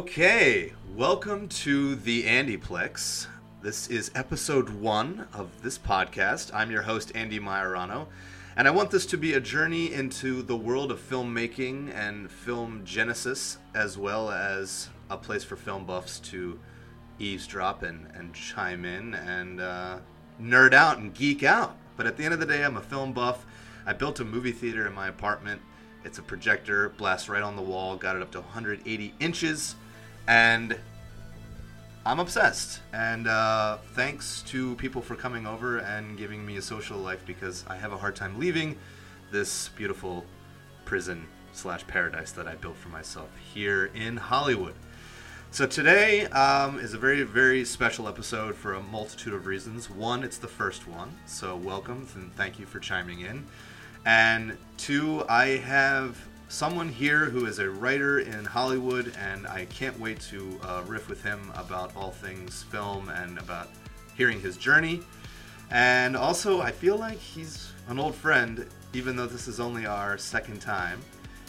Okay, welcome to the Andyplex. This is episode one of this podcast. I'm your host, Andy Majorano, and I want this to be a journey into the world of filmmaking and film genesis, as well as a place for film buffs to eavesdrop and, and chime in and uh, nerd out and geek out. But at the end of the day, I'm a film buff. I built a movie theater in my apartment. It's a projector, blasts right on the wall, got it up to 180 inches, and I'm obsessed. And uh, thanks to people for coming over and giving me a social life because I have a hard time leaving this beautiful prison slash paradise that I built for myself here in Hollywood. So today um, is a very, very special episode for a multitude of reasons. One, it's the first one, so welcome and thank you for chiming in. And two, I have someone here who is a writer in Hollywood, and I can't wait to uh, riff with him about all things film and about hearing his journey. And also, I feel like he's an old friend, even though this is only our second time.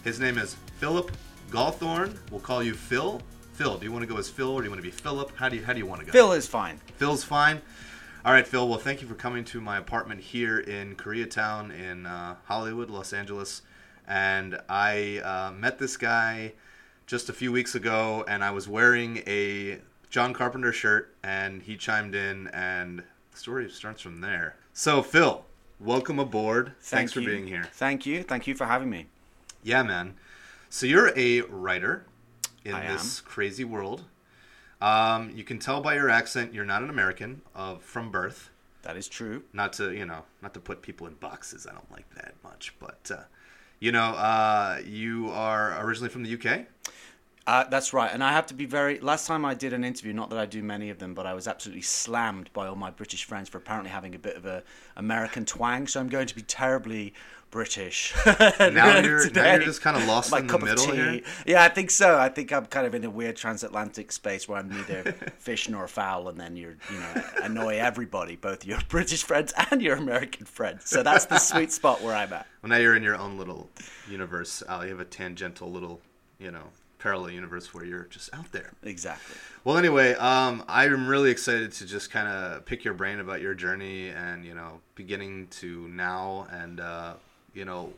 His name is Philip Gawthorne. We'll call you Phil. Phil, do you want to go as Phil or do you want to be Philip? How do you how do you want to go? Phil is fine. Phil's fine. All right, Phil. Well, thank you for coming to my apartment here in Koreatown in uh, Hollywood, Los Angeles. And I uh, met this guy just a few weeks ago, and I was wearing a John Carpenter shirt, and he chimed in, and the story starts from there. So, Phil, welcome aboard. Thanks Thank for you. being here. Thank you. Thank you for having me. Yeah, man. So you're a writer in I this crazy world. Um, you can tell by your accent you're not an American uh, from birth. That is true. Not to you know, not to put people in boxes. I don't like that much, but uh, you know, uh, you are originally from the UK. Uh, that's right. And I have to be very. Last time I did an interview, not that I do many of them, but I was absolutely slammed by all my British friends for apparently having a bit of a American twang. So I'm going to be terribly British. Now you're, now you're just kind of lost My in the middle here. Yeah, I think so. I think I'm kind of in a weird transatlantic space where I'm neither fish nor fowl, and then you're, you know, annoy everybody, both your British friends and your American friends. So that's the sweet spot where I'm at. Well, now you're in your own little universe. Uh, you have a tangential little, you know, parallel universe where you're just out there. Exactly. Well, anyway, um, I'm really excited to just kind of pick your brain about your journey and you know, beginning to now, and uh, you know,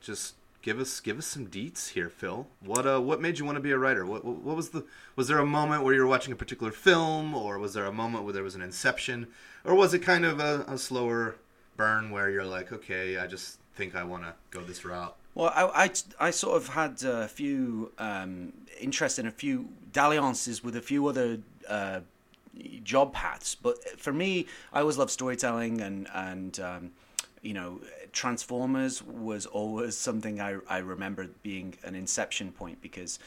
just give us give us some deets here, Phil. What uh, what made you want to be a writer? What, what what was the was there a moment where you were watching a particular film, or was there a moment where there was an inception, or was it kind of a, a slower burn where you're like, okay, I just think I want to go this route. Well, I, I, I sort of had a few um, interest in a few dalliances with a few other uh, job paths, but for me, I always loved storytelling and and um, you know, Transformers was always something I I remember being an inception point because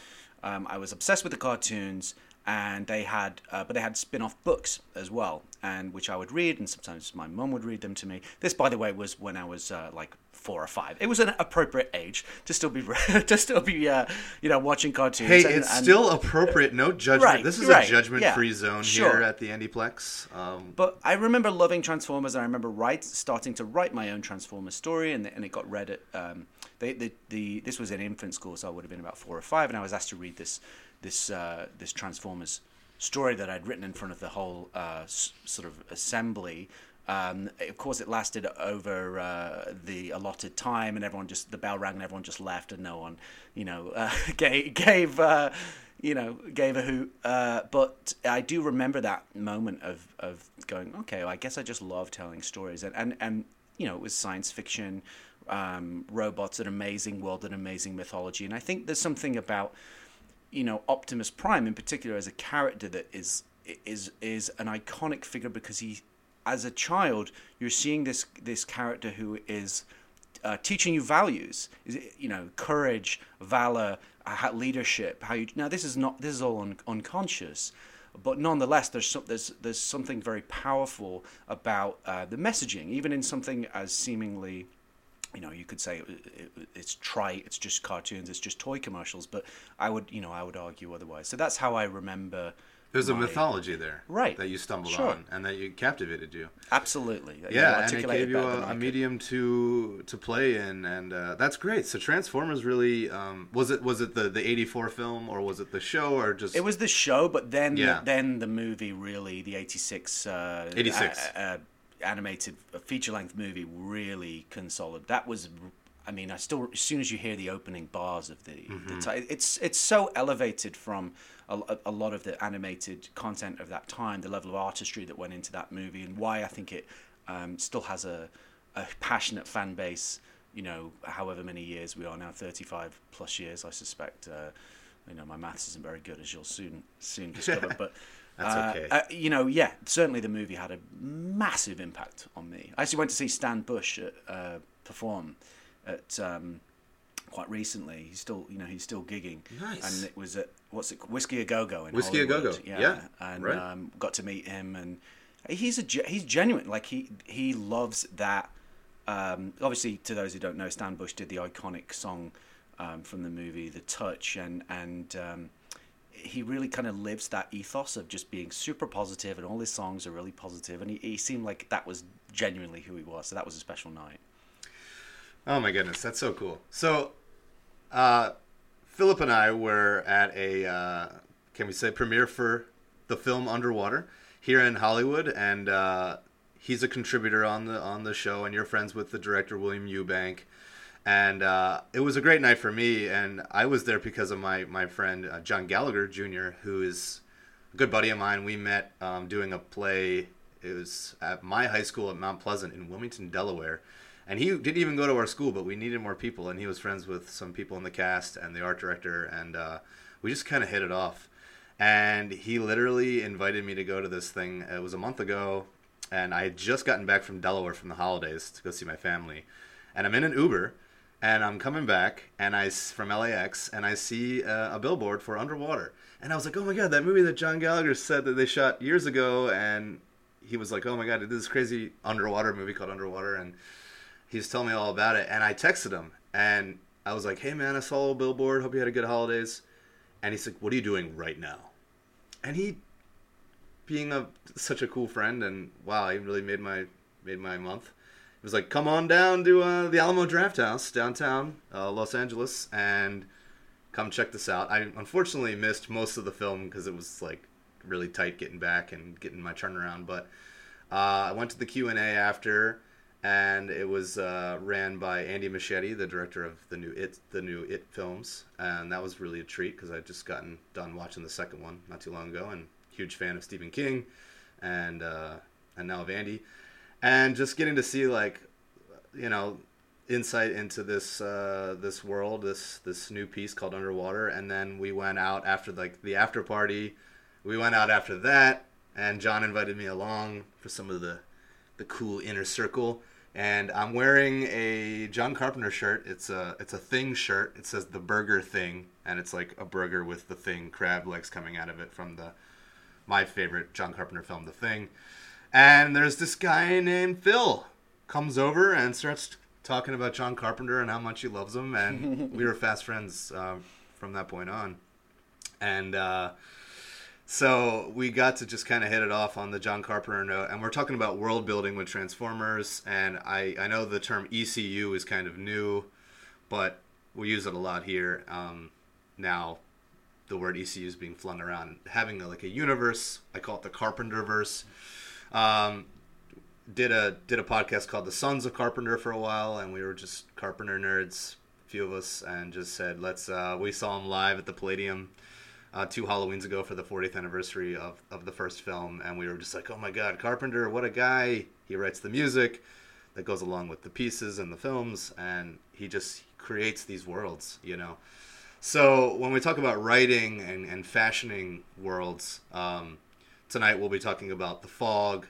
um, I was obsessed with the cartoons and they had uh, but they had spin-off books as well and which i would read and sometimes my mum would read them to me. This by the way was when i was uh, like four or five it was an appropriate age to still be to still be uh, you know watching cartoons Hey, and- it's and- still appropriate. No judgment. Right, this is right, a judgment-free yeah, zone sure. here at the Andyplex. Um, But I remember loving Transformers, and I remember write, starting to write my own Transformers story, and, and it got read at um, they, the, the this was in infant school, so I would have been about four or five, and I was asked to read this this uh, this Transformers story that I'd written in front of the whole uh, s- sort of assembly. Um, of course, it lasted over uh, the allotted time, and everyone just the bell rang, and everyone just left, and no one, you know, uh, gave gave uh, you know gave a hoot. Uh, but I do remember that moment of of going, okay, well, I guess I just love telling stories, and and and you know, it was science fiction, um, robots, an amazing world, an amazing mythology, and I think there's something about you know Optimus Prime in particular as a character that is is is an iconic figure because he as a child you're seeing this this character who is uh, teaching you values you know courage valor uh, how- leadership how you now this is not this is all un, unconscious but nonetheless there's some, there's there's something very powerful about uh, the messaging even in something as seemingly you know, you could say it, it, it's trite, it's just cartoons, it's just toy commercials, but I would, you know, I would argue otherwise. So that's how I remember There's a mythology there, Right. That you stumbled Sure. on and that you captivated you. Absolutely. You Yeah, and it gave you a, a medium to to play in, and uh, that's great. So Transformers really um, was it was it the the '84 film or was it the show or just It was the show, but then Yeah. then the movie really the '86 uh, 86. a- a- animated feature length movie really consolidated. That was, I mean, I still as soon as you hear the opening bars of the, Mm-hmm. the it's it's so elevated from a, a- lot of the animated content of that time, the level of artistry that went into that movie, and why I think it um, still has a, a passionate fan base. You know, however many years we are now, thirty-five plus years, I suspect. Uh, you know, my maths isn't very good, as you'll soon soon discover. But That's uh, okay. uh, you know, yeah, certainly the movie had a massive impact on me. I actually went to see Stan Bush uh, perform at um, quite recently. He's still, you know, he's still gigging. Nice. And it was at what's it, Whiskey a Go Go in Whiskey a Go-Go, yeah, and right. um, got to meet him, and he's a he's genuine. Like he he loves that. Um, obviously, to those who don't know, Stan Bush did the iconic song um, from the movie The Touch, and and um, he really kind of lives that ethos of just being super positive, and all his songs are really positive, and he, he seemed like that was genuinely who he was. So that was a special night. Oh my goodness, that's so cool. So, uh, Philip and I were at a uh, can we say premiere for the film Underwater here in Hollywood, and uh, he's a contributor on the on the show, and you're friends with the director William Eubank. And uh, it was a great night for me, and I was there because of my my friend uh, John Gallagher Jr., who is a good buddy of mine. We met um, doing a play. It was at my high school at Mount Pleasant in Wilmington, Delaware. And he didn't even go to our school, but we needed more people, and he was friends with some people in the cast and the art director, and uh, we just kind of hit it off. And he literally invited me to go to this thing. It was a month ago, and I had just gotten back from Delaware from the holidays to go see my family. And I'm in an Uber, and I'm coming back, and I from LAX, and I see uh, a billboard for Underwater, and I was like, oh my god, that movie that John Gallagher said that they shot years ago, and he was like, oh my god, this crazy underwater movie called Underwater, and he's telling me all about it, and I texted him, and I was like, hey man, I saw a billboard, hope you had a good holidays, and he's like, what are you doing right now? And he, being a such a cool friend, and wow, he really made my made my month. He was like, come on down to uh, the Alamo Drafthouse downtown uh, Los Angeles, and come check this out. I unfortunately missed most of the film because it was like really tight getting back and getting my turnaround. But uh, I went to the Q and A after, and it was uh, ran by Andy Muschietti, the director of the new It the new It films, and that was really a treat because I'd just gotten done watching the second one not too long ago, and huge fan of Stephen King, and uh, and now of Andy, and just getting to see like, you know, insight into this uh, this world, this this new piece called Underwater, and then we went out after like the after party. We went out after that, and John invited me along for some of the the cool inner circle. And I'm wearing a John Carpenter shirt. It's a it's a thing shirt. It says the burger thing, and it's like a burger with the thing crab legs coming out of it from the my favorite John Carpenter film, The Thing. And there's this guy named Phil comes over and starts talking about John Carpenter and how much he loves him, and we were fast friends uh, from that point on. And uh, so we got to just kind of hit it off on the John Carpenter note, and we're talking about world building with Transformers. And I, I know the term MCU is kind of new, but we use it a lot here um, now. The word MCU is being flung around, having a, like a universe. I call it the Carpenter verse. Um, did a did a podcast called The Sons of Carpenter for a while, and we were just Carpenter nerds, a few of us, and just said let's. Uh, we saw him live at the Palladium uh, two Halloweens ago for the 40th anniversary of, of the first film, and we were just like, oh my god, Carpenter, what a guy! He writes the music that goes along with the pieces and the films, and he just creates these worlds, you know. So when we talk about writing and, and fashioning worlds, um, tonight we'll be talking about the fog,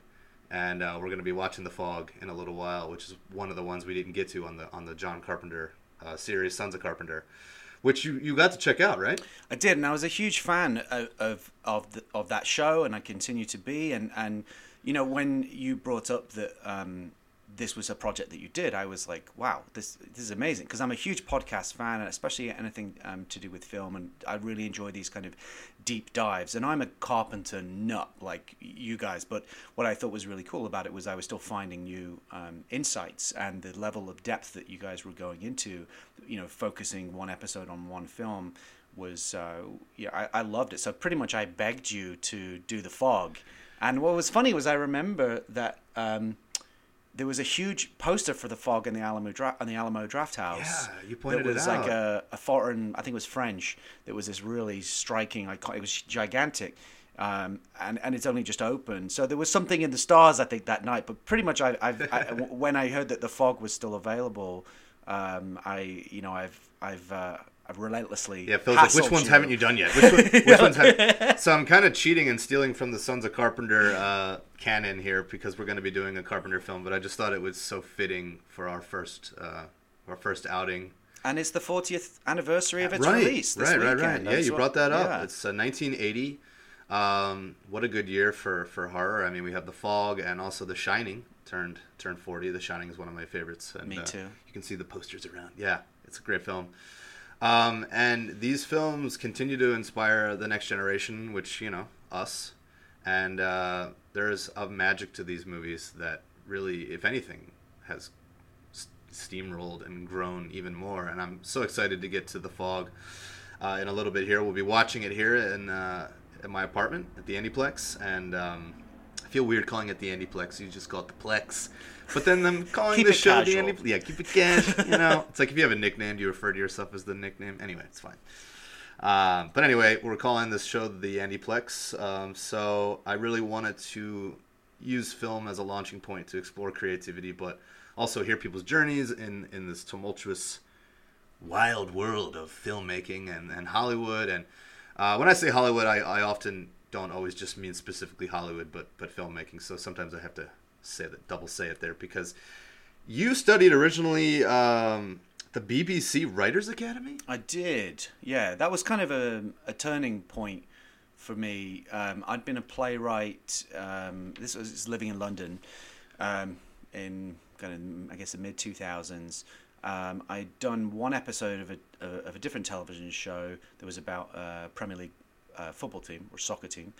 and uh, we're going to be watching the fog in a little while, which is one of the ones we didn't get to on the on the John Carpenter uh, series, Sons of Carpenter, which you, you got to check out, right? I did, and I was a huge fan of of of, the, of that show, and I continue to be. And and you know, when you brought up that um, this was a project that you did, I was like, wow, this this is amazing because I'm a huge podcast fan, and especially anything um, to do with film, and I really enjoy these kind of deep dives. And I'm a carpenter nut like you guys, but what I thought was really cool about it was I was still finding new um, insights and the level of depth that you guys were going into. You know, focusing one episode on one film was uh, yeah, I, I loved it. So pretty much I begged you to do the fog. And what was funny was I remember that um, there was a huge poster for the fog in the Alamo Dra- in the Alamo Drafthouse. Yeah, you pointed that it was out. like a, a foreign, I think it was French. That was this really striking. icon- It was gigantic, um, and and it's only just opened. So there was something in the stars, I think, that night. But pretty much, I, I've I, when I heard that the fog was still available, um, I you know I've I've uh, I've relentlessly Yeah, Phil's like, which ones haven't you done yet? Which, one, which ones have So I'm kind of cheating and stealing from the Sons of Carpenter uh, canon here because we're going to be doing a Carpenter film, but I just thought it was so fitting for our first uh, our first outing. And it's the 40th anniversary of its right, release. Right, right, right. weekend. Yeah, That's you what- brought that up. yeah. It's uh, 1980. Um, what a good year for, for horror. I mean, we have The Fog and also The Shining turned turned 40. The Shining is one of my favorites. And, Me uh, too. you can see the posters around. Yeah, it's a great film. Um, and these films continue to inspire the next generation, which, you know, us. And uh, there's a magic to these movies that really, if anything, has steamrolled and grown even more. And I'm so excited to get to The Fog uh, in a little bit here. We'll be watching it here in, uh, in my apartment at the Andyplex. And um, I feel weird calling it the Andyplex. You just call it the Plex. But then them calling Keep the show casual. the Andyplex. Yeah, keep it cash. You know, it's like if you have a nickname, do you refer to yourself as the nickname? Anyway, it's fine. Um, but anyway, we're calling this show the Andyplex. Um, so I really wanted to use film as a launching point to explore creativity, but also hear people's journeys in, in this tumultuous, wild world of filmmaking and, and Hollywood. And uh, when I say Hollywood, I, I often don't always just mean specifically Hollywood, but but filmmaking. So sometimes I have to say that double say it there because you studied originally um, the BBC Writers Academy. I did. Yeah, that was kind of a, a turning point for me. Um, I'd been a playwright. Um, this was living in London um, in kind of I guess the mid two thousands. Um, I'd done one episode of a of a different television show that was about a Premier League uh, football team or soccer team,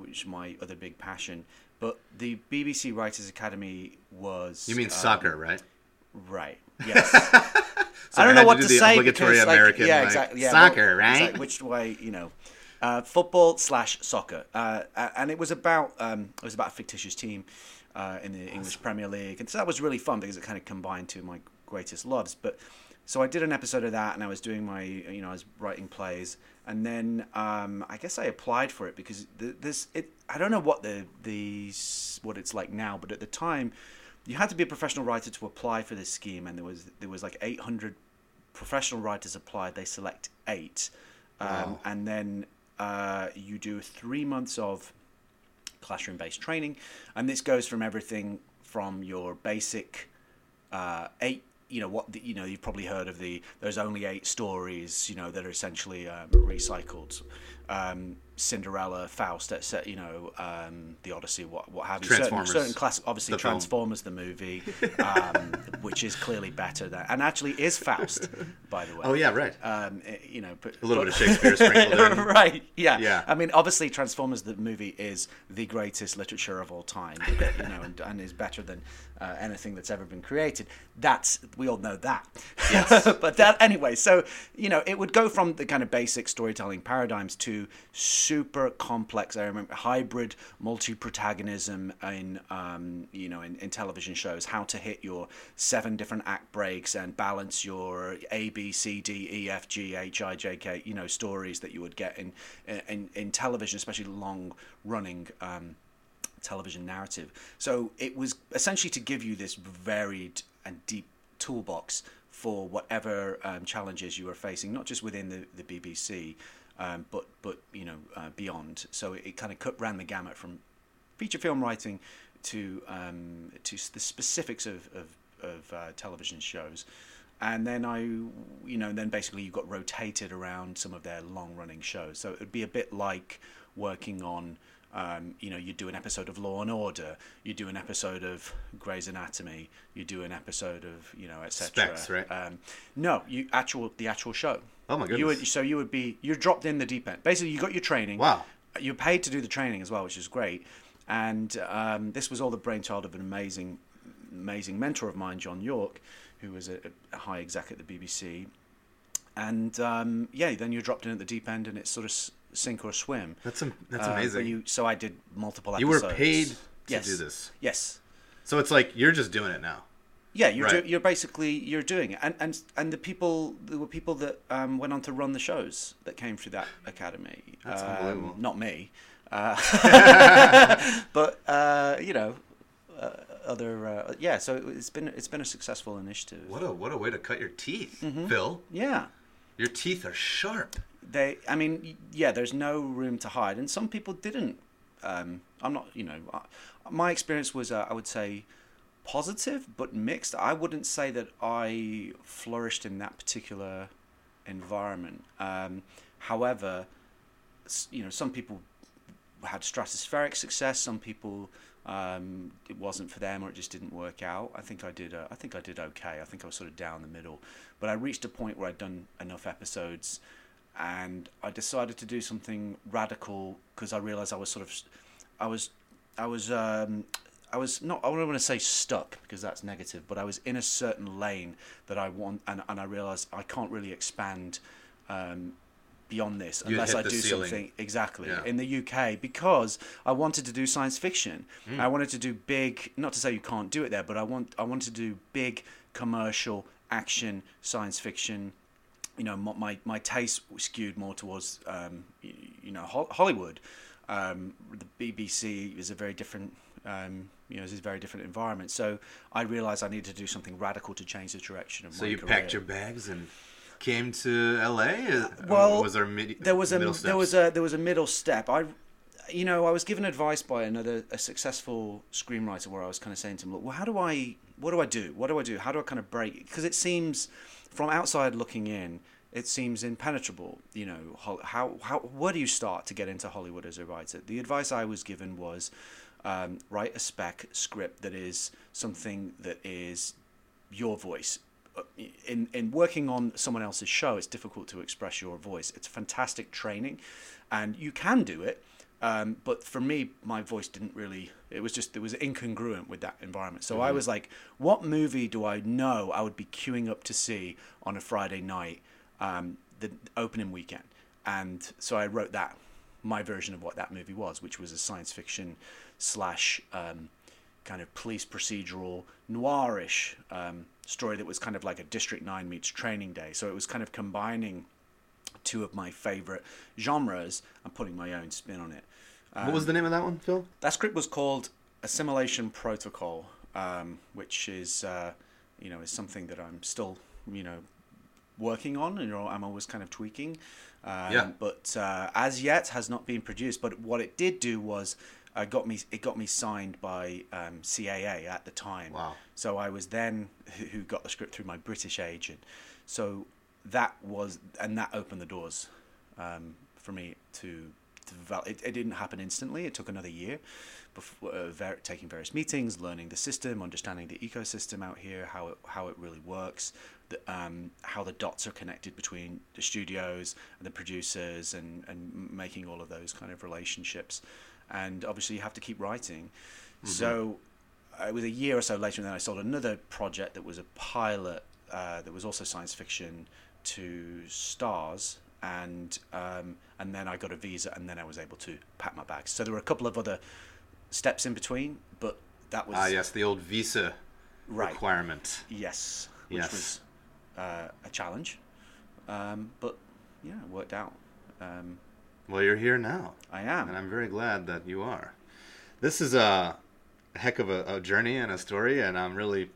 which is my other big passion. But the BBC Writers Academy was You mean um, soccer, right? right? Yes. So I don't know to what to the say obligatory because, like, yeah, like, exactly. Yeah, soccer, well, right? exact- which way, you know, uh, football slash soccer, uh, and it was about um, it was about a fictitious team uh, in the English Premier League, and so that was really fun because it kind of combined two of my greatest loves. But so I did an episode of that, and I was doing my, you know, I was writing plays, and then um, I guess I applied for it because th- this it. I don't know what the the what it's like now, but at the time you had to be a professional writer to apply for this scheme, and there was there was like 800 professional writers applied. They select eight, um, and then uh, you do three months of classroom-based training, and this goes from everything from your basic uh, eight. You know what? The, you know you've probably heard of the. There's only eight stories. You know that are essentially um, recycled. Um, Cinderella, Faust, etc. You know um, the Odyssey, what what have you. Certain, Transformers, certain classic, obviously the film. Transformers the movie, um, which is clearly better than and actually is Faust, by the way. Oh yeah, right. Um, eh, you know, but, A little but- bit of Shakespeare sprinkled in. right? Yeah. Yeah. I mean, obviously, Transformers the movie is the greatest literature of all time. You know, and, and is better than uh, anything that's ever been created. That's we all know that. Yes. but that anyway. So you know, it would go from the kind of basic storytelling paradigms to super complex. I remember hybrid multi-protagonism in um, you know in, in television shows. How to hit your seven different act breaks and balance your A B C D E F G H I J K. You know stories that you would get in in, in television, especially long running. Um, television narrative. So it was essentially to give you this varied and deep toolbox for whatever um, challenges you were facing, not just within the, the BBC, um, but but you know uh, beyond. So it, kind of cut ran the gamut from feature film writing to um, to the specifics of of, of uh, television shows. And then I, you know, then basically you got rotated around some of their long running shows. So it would be a bit like working on. Um, you know, you do an episode of Law and Order, you do an episode of Grey's Anatomy, you do an episode of you know, etc. Specs, right? Um, no, you actual the actual show. Oh my You would, so you would be you're dropped in the deep end. Basically, you got your training. Wow. You're paid to do the training as well, which is great. And um, this was all the brainchild of an amazing, amazing mentor of mine, John Yorke, who was a, a high exec at the BBC. And um, yeah, then you're dropped in at the deep end, and it's sort of s- sink or swim. That's that's Uh, amazing. You, so I did multiple You were paid to yes. do this. Yes. So it's like you're just doing it now. Yeah, you're Right. do, you're basically you're doing it, and and and the people there were people that um, went on to run the shows that came through that academy. That's Um, unbelievable. Not me, uh, but uh, you know, uh, other uh, yeah. So it's been it's been a successful initiative. What a what a way to cut your teeth, Mm-hmm. Phil. Yeah, Your teeth are sharp. they. I mean, yeah. There's no room to hide, and some people didn't. Um, I'm not. You know, I, my experience was uh, I would say positive but mixed. I wouldn't say that I flourished in that particular environment. Um, however, you know, some people had stratospheric success. Some people um, it wasn't for them, or it just didn't work out. I think I did. Uh, I think I did okay. I think I was sort of down the middle, but I reached a point where I'd done enough episodes, and I decided to do something radical because I realized I was sort of, I was, I was. Um, I was not. I don't want to say stuck because that's negative, but I was in a certain lane that I want, and, and I realized I can't really expand um, beyond this unless I do ceiling. something exactly Yeah. in the UK because I wanted to do science fiction. Hmm. I wanted to do big. Not to say you can't do it there, but I want. I wanted to do big commercial action science fiction. You know, my my, taste skewed more towards um, you, you know Hol- Hollywood. Um, the BBC is a very different. Um, you know, it's a very different environment. So I realized I needed to do something radical to change the direction of. So you career. packed your bags and came to LA. Well, was there mid- there was a middle there was a there was a middle step. I, you know, I was given advice by another a successful screenwriter where I was kind of saying to him, look, well, how do I what do I do? What do I do? How do I kind of break? Because it seems from outside looking in, it seems impenetrable. You know, how how where do you start to get into Hollywood as a writer? The advice I was given was. Um, write a spec script that is something that is your voice. Uh, In in working on someone else's show, it's difficult to express your voice. It's fantastic training, and you can do it. Um, but for me, my voice didn't really. It was just it was incongruent with that environment. So I was like, what movie do I know I would be queuing up to see on a Friday night, um, the opening weekend? And so I wrote that my version of what that movie was, which was a science fiction slash um, kind of police procedural noirish um, story that was kind of like a District Nine meets Training Day. So it was kind of combining two of my favorite genres and putting my own spin on it. what was the name of that one, Phil? That script was called Assimilation Protocol, um, which is uh, you know is something that I'm still you know working on. You know, I'm always kind of tweaking. Um, Yeah. But uh, as yet has not been produced. But what it did do was uh, got me it got me signed by um, CAA at the time. Wow. So I was then who who got the script through my British agent. So that was and that opened the doors um, for me to develop. It, it didn't happen instantly. It took another year, before uh, ver- taking various meetings, learning the system, understanding the ecosystem out here, how it how it really works, the, um, how the dots are connected between the studios and the producers, and and making all of those kind of relationships. And obviously, you have to keep writing. So uh, it was a year or so later, and then I sold another project that was a pilot uh, that was also science fiction to Starz, and um, and then I got a visa, and then I was able to pack my bags. So there were a couple of other steps in between, but that was Ah, yes, the old visa right. requirement. Yes, which Yes. was uh, a challenge, um, but yeah, it worked out. Um, Well, you're here now, I am. and I'm very glad that you are. This is a heck of a, a journey and a story, and I'm really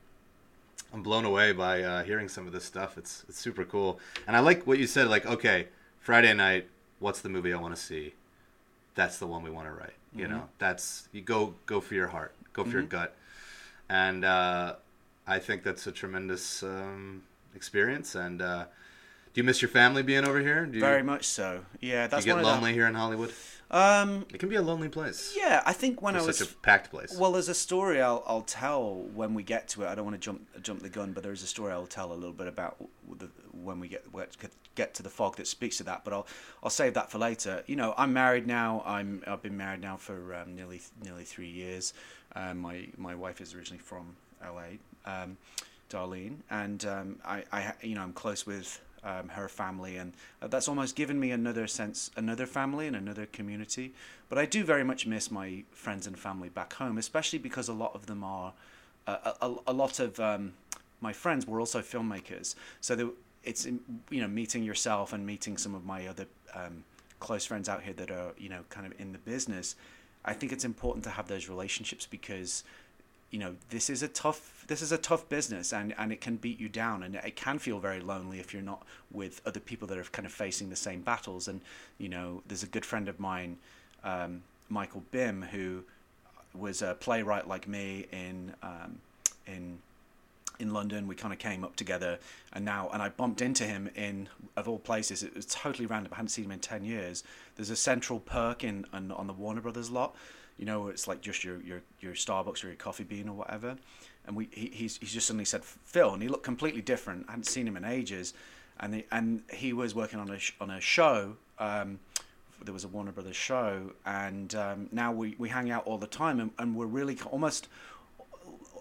I'm blown away by uh, hearing some of this stuff. It's it's super cool, and I like what you said. Like, okay, Friday night, what's the movie I want to see? That's the one we want to write. You know, that's you go go for your heart, go for your gut, and uh, I think that's a tremendous um, experience. And uh, do you miss your family being over here? Do you, Very much so. Yeah, do that's you get one of the- lonely here in Hollywood? Um, It can be a lonely place. yeah, I think when I It's was such a packed place. Well, there's a story I'll, I'll tell when we get to it. I don't want to jump jump the gun, but there's a story I'll tell a little bit about the, when we get get to the fog that speaks to that. But I'll I'll save that for later. You know, I'm married now. I'm I've been married now for um, nearly nearly three years. Um, my my wife is originally from LA, um, Darlene, and um, I, I you know I'm close with um, her family, and that's almost given me another sense, another family and another community. But I do very much miss my friends and family back home, especially because a lot of them are, uh, a, a lot of um, my friends were also filmmakers. So the, it's you know meeting yourself and meeting some of my other um, close friends out here that are you know kind of in the business. I think it's important to have those relationships because you know this is a tough this is a tough business and and it can beat you down and it can feel very lonely if you're not with other people that are kind of facing the same battles and you know there's a good friend of mine um, Michael Bim who was a playwright like me in um, in in London. We kind of came up together, and now and I bumped into him in of all places. It was totally random. I hadn't seen him in ten years. There's a Central Perk in on, on the Warner Brothers lot. You know, it's like just your your your Starbucks or your coffee bean or whatever. And we he, he's he's just suddenly said Phil, and he looked completely different. I hadn't seen him in ages, and and he was working on a sh- on a show. Um, there was a Warner Brothers show, and um, now we, we hang out all the time, and, and we're really almost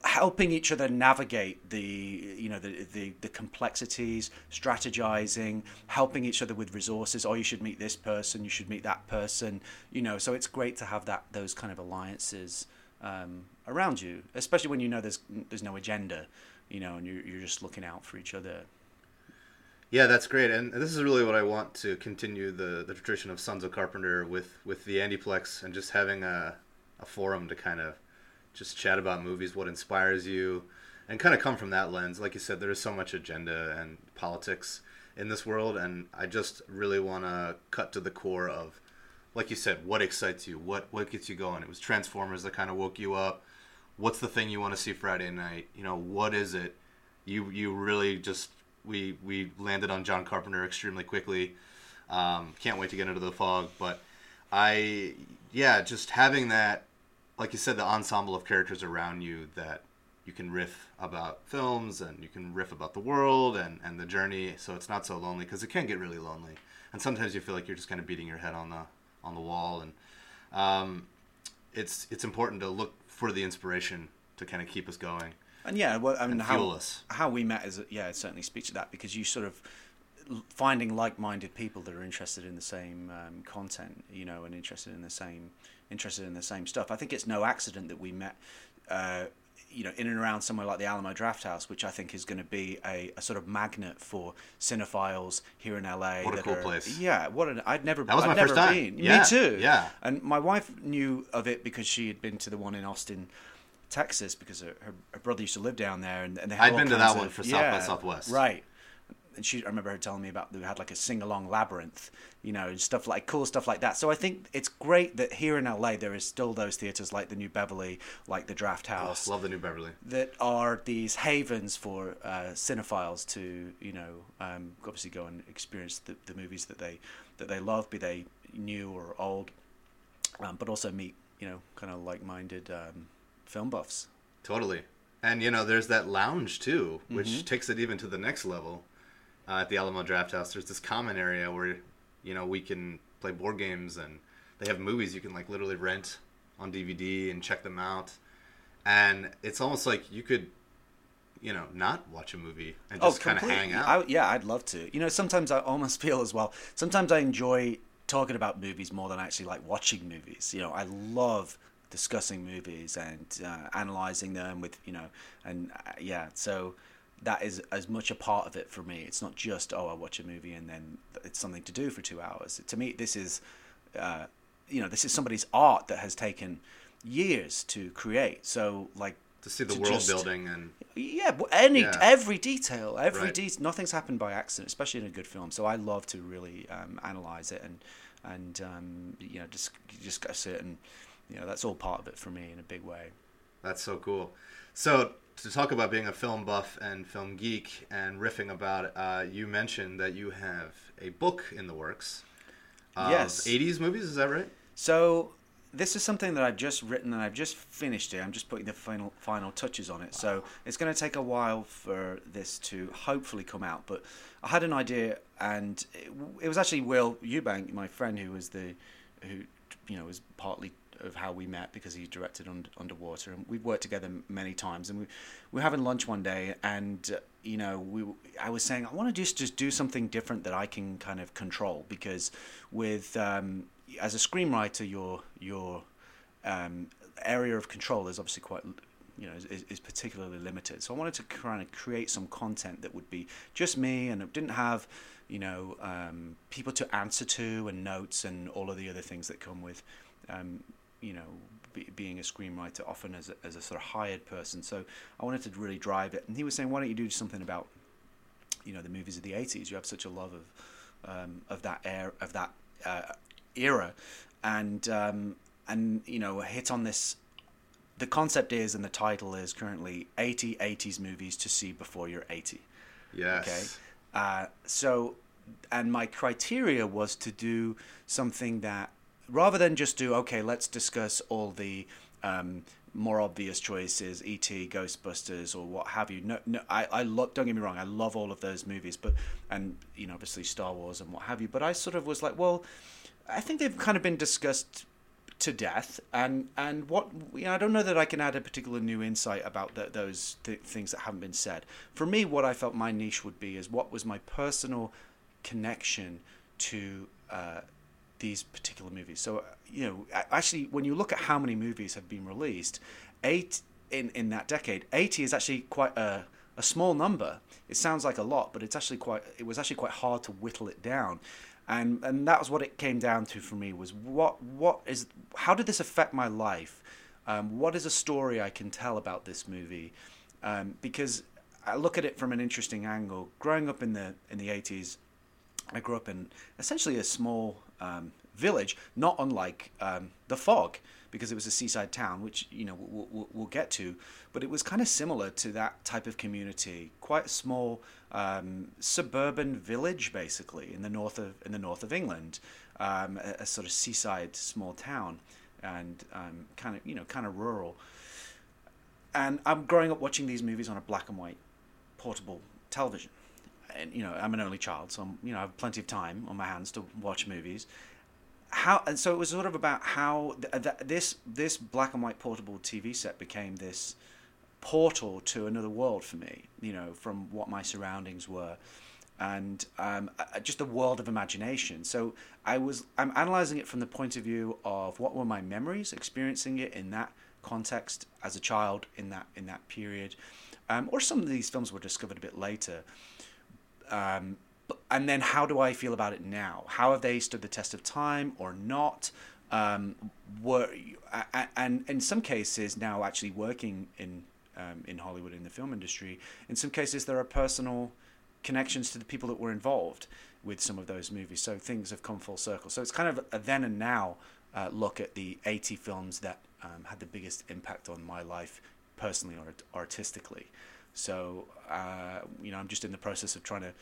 helping each other navigate the you know the, the the complexities strategizing helping each other with resources. Oh you should meet this person you should meet that person you know. So it's great to have that those kind of alliances um, around you especially when you know there's there's no agenda you know and you're, you're just looking out for each other. Yeah, that's great, and this is really what I want to continue the, the tradition of Sons of Carpenter with with the Andyplex and just having a, a forum to kind of just chat about movies, what inspires you, and kind of come from that lens. Like you said, there is so much agenda and politics in this world, and I just really want to cut to the core of, like you said, what excites you, what what gets you going. It was Transformers that kind of woke you up. What's the thing you want to see Friday night? You know, what is it? You you really just we we landed on John Carpenter extremely quickly. Um, can't wait to get into the fog, but I yeah, just having that like you said, the ensemble of characters around you that you can riff about films and you can riff about the world and, and the journey so it's not so lonely because it can get really lonely and sometimes you feel like you're just kind of beating your head on the on the wall and um, it's it's important to look for the inspiration to kind of keep us going and yeah well i mean how, us. how we met is yeah it certainly speaks to that because you sort of finding like-minded people that are interested in the same um, content you know and interested in the same interested in the same stuff. I think it's no accident that we met, uh, you know, in and around somewhere like the Alamo Drafthouse, which I think is going to be a, a sort of magnet for cinephiles here in LA. What a cool are, place! Yeah, what an I'd never that was I'd my never first time. been. Yeah, Me too. Yeah, and my wife knew of it because she had been to the one in Austin. Texas, because her, her, her brother used to live down there, and, and they had I'd been to that of, one for South yeah, by Southwest, right? And she I remember her telling me about they had like a sing along labyrinth, you know, and stuff like cool stuff like that. So I think it's great that here in LA there is still those theaters like the New Beverly, like the Drafthouse. Oh, love the New Beverly. That are these havens for uh, cinephiles to you know um, obviously go and experience the, the movies that they that they love, be they new or old, um, but also meet you know kind of like minded um, film buffs. Totally. And you know, there's that lounge too, which mm-hmm. takes it even to the next level uh, at the Alamo Drafthouse, There's this common area where you know we can play board games and they have movies you can like literally rent on DVD and check them out. And it's almost like you could you know, not watch a movie and oh, just oh, kind of hang out. I, yeah, I'd love to. You know, sometimes I almost feel as well. Sometimes I enjoy talking about movies more than actually like watching movies. You know, I love discussing movies and uh, analyzing them with you know, and uh, yeah. So that is as much a part of it for me. It's not just oh I watch a movie and then it's something to do for two hours. To me, this is uh, you know this is somebody's art that has taken years to create. So like to see the to world just, building and yeah, any yeah. every detail, every right. detail. Nothing's happened by accident, especially in a good film. So I love to really um, analyze it and and um, you know just just sit and you know that's all part of it for me in a big way. That's so cool. So to talk about being a film buff and film geek and riffing about it, uh, you mentioned that you have a book in the works. yes. 80s movies, is that right? So this is something that I've just written and I've just finished it. I'm just putting the final final touches on it. So it's going to take a while for this to hopefully come out. But I had an idea, and it, it was actually Will Eubank, my friend, who was the who you know was partly of how we met because he directed under, Underwater, and we've worked together many times. And we, we were having lunch one day, and uh, you know, we I was saying I want to just just do something different that I can kind of control because with um, as a screenwriter, your your um, area of control is obviously quite you know is, is particularly limited. So I wanted to kind of create some content that would be just me and it didn't have you know um, people to answer to and notes and all of the other things that come with um, you know be, being a screenwriter often as a, as a sort of hired person. So I wanted to really drive it. And he was saying, why don't you do something about you know the movies of the 80s? You have such a love of um, of that air of that uh, era, and um, and you know hit on this. The concept is, and the title is currently 80 80s movies to see before you're 80. Yes. Okay. Uh, so, and my criteria was to do something that rather than just do okay, let's discuss all the um, more obvious choices, E.T., Ghostbusters, or what have you. No, no, I, I love. Don't get me wrong, I love all of those movies, but and you know, obviously Star Wars and what have you. But I sort of was like, well, I think they've kind of been discussed to death, and and what you know, I don't know that I can add a particular new insight about those th- things that haven't been said. For me, what I felt my niche would be is what was my personal connection to uh, these particular movies. So you know, actually, when you look at how many movies have been released, eight in in that decade, eighty is actually quite a a small number. It sounds like a lot, but it's actually quite. It was actually quite hard to whittle it down and and that was what it came down to for me was what what is how did this affect my life um, what is a story I can tell about this movie um, because I look at it from an interesting angle growing up in the in the 80s I grew up in essentially a small um, village not unlike um, the fog because it was a seaside town, which you know we'll, we'll, we'll get to. But it was kind of similar to that type of community, quite a small um, suburban village, basically in the north of in the north of England, um, a, a, sort of seaside small town, and um, kind of you know kind of rural. And I'm growing up watching these movies on a black and white portable television. And you know, I'm an only child, so I'm, you know I have plenty of time on my hands to watch movies how and so it was sort of about how th- th- this this black and white portable TV set became this portal to another world for me. You know, from what my surroundings were, and um, just a world of imagination. So I was I'm analyzing it from the point of view of what were my memories, experiencing it in that context as a child in that in that period, um, or some of these films were discovered a bit later. Um, and then how do I feel about it now? How have they stood the test of time or not? Um, were and in some cases now actually working in um, in Hollywood in the film industry. In some cases, there are personal connections to the people that were involved with some of those movies. So things have come full circle. So it's kind of a then and now uh, look at the 80 films that um, had the biggest impact on my life personally or artistically. So uh, you know, I'm just in the process of trying to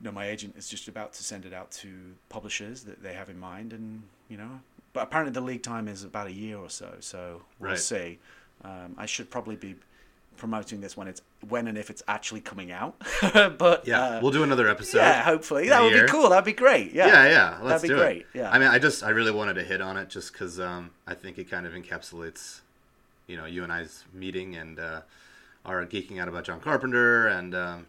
you know, my agent is just about to send it out to publishers that they have in mind, and you know, but apparently the lead time is about a year or so. So we'll right. see. Um, I should probably be promoting this when it's when and if it's actually coming out. but yeah, uh, we'll do another episode. Yeah, hopefully that would year. be cool. That'd be great. Yeah, yeah, yeah. Let's That'd be do great. It. Yeah. I mean, I just I really wanted to hit on it just because um, I think it kind of encapsulates, you know, you and I's meeting and uh, our geeking out about John Carpenter and. Um,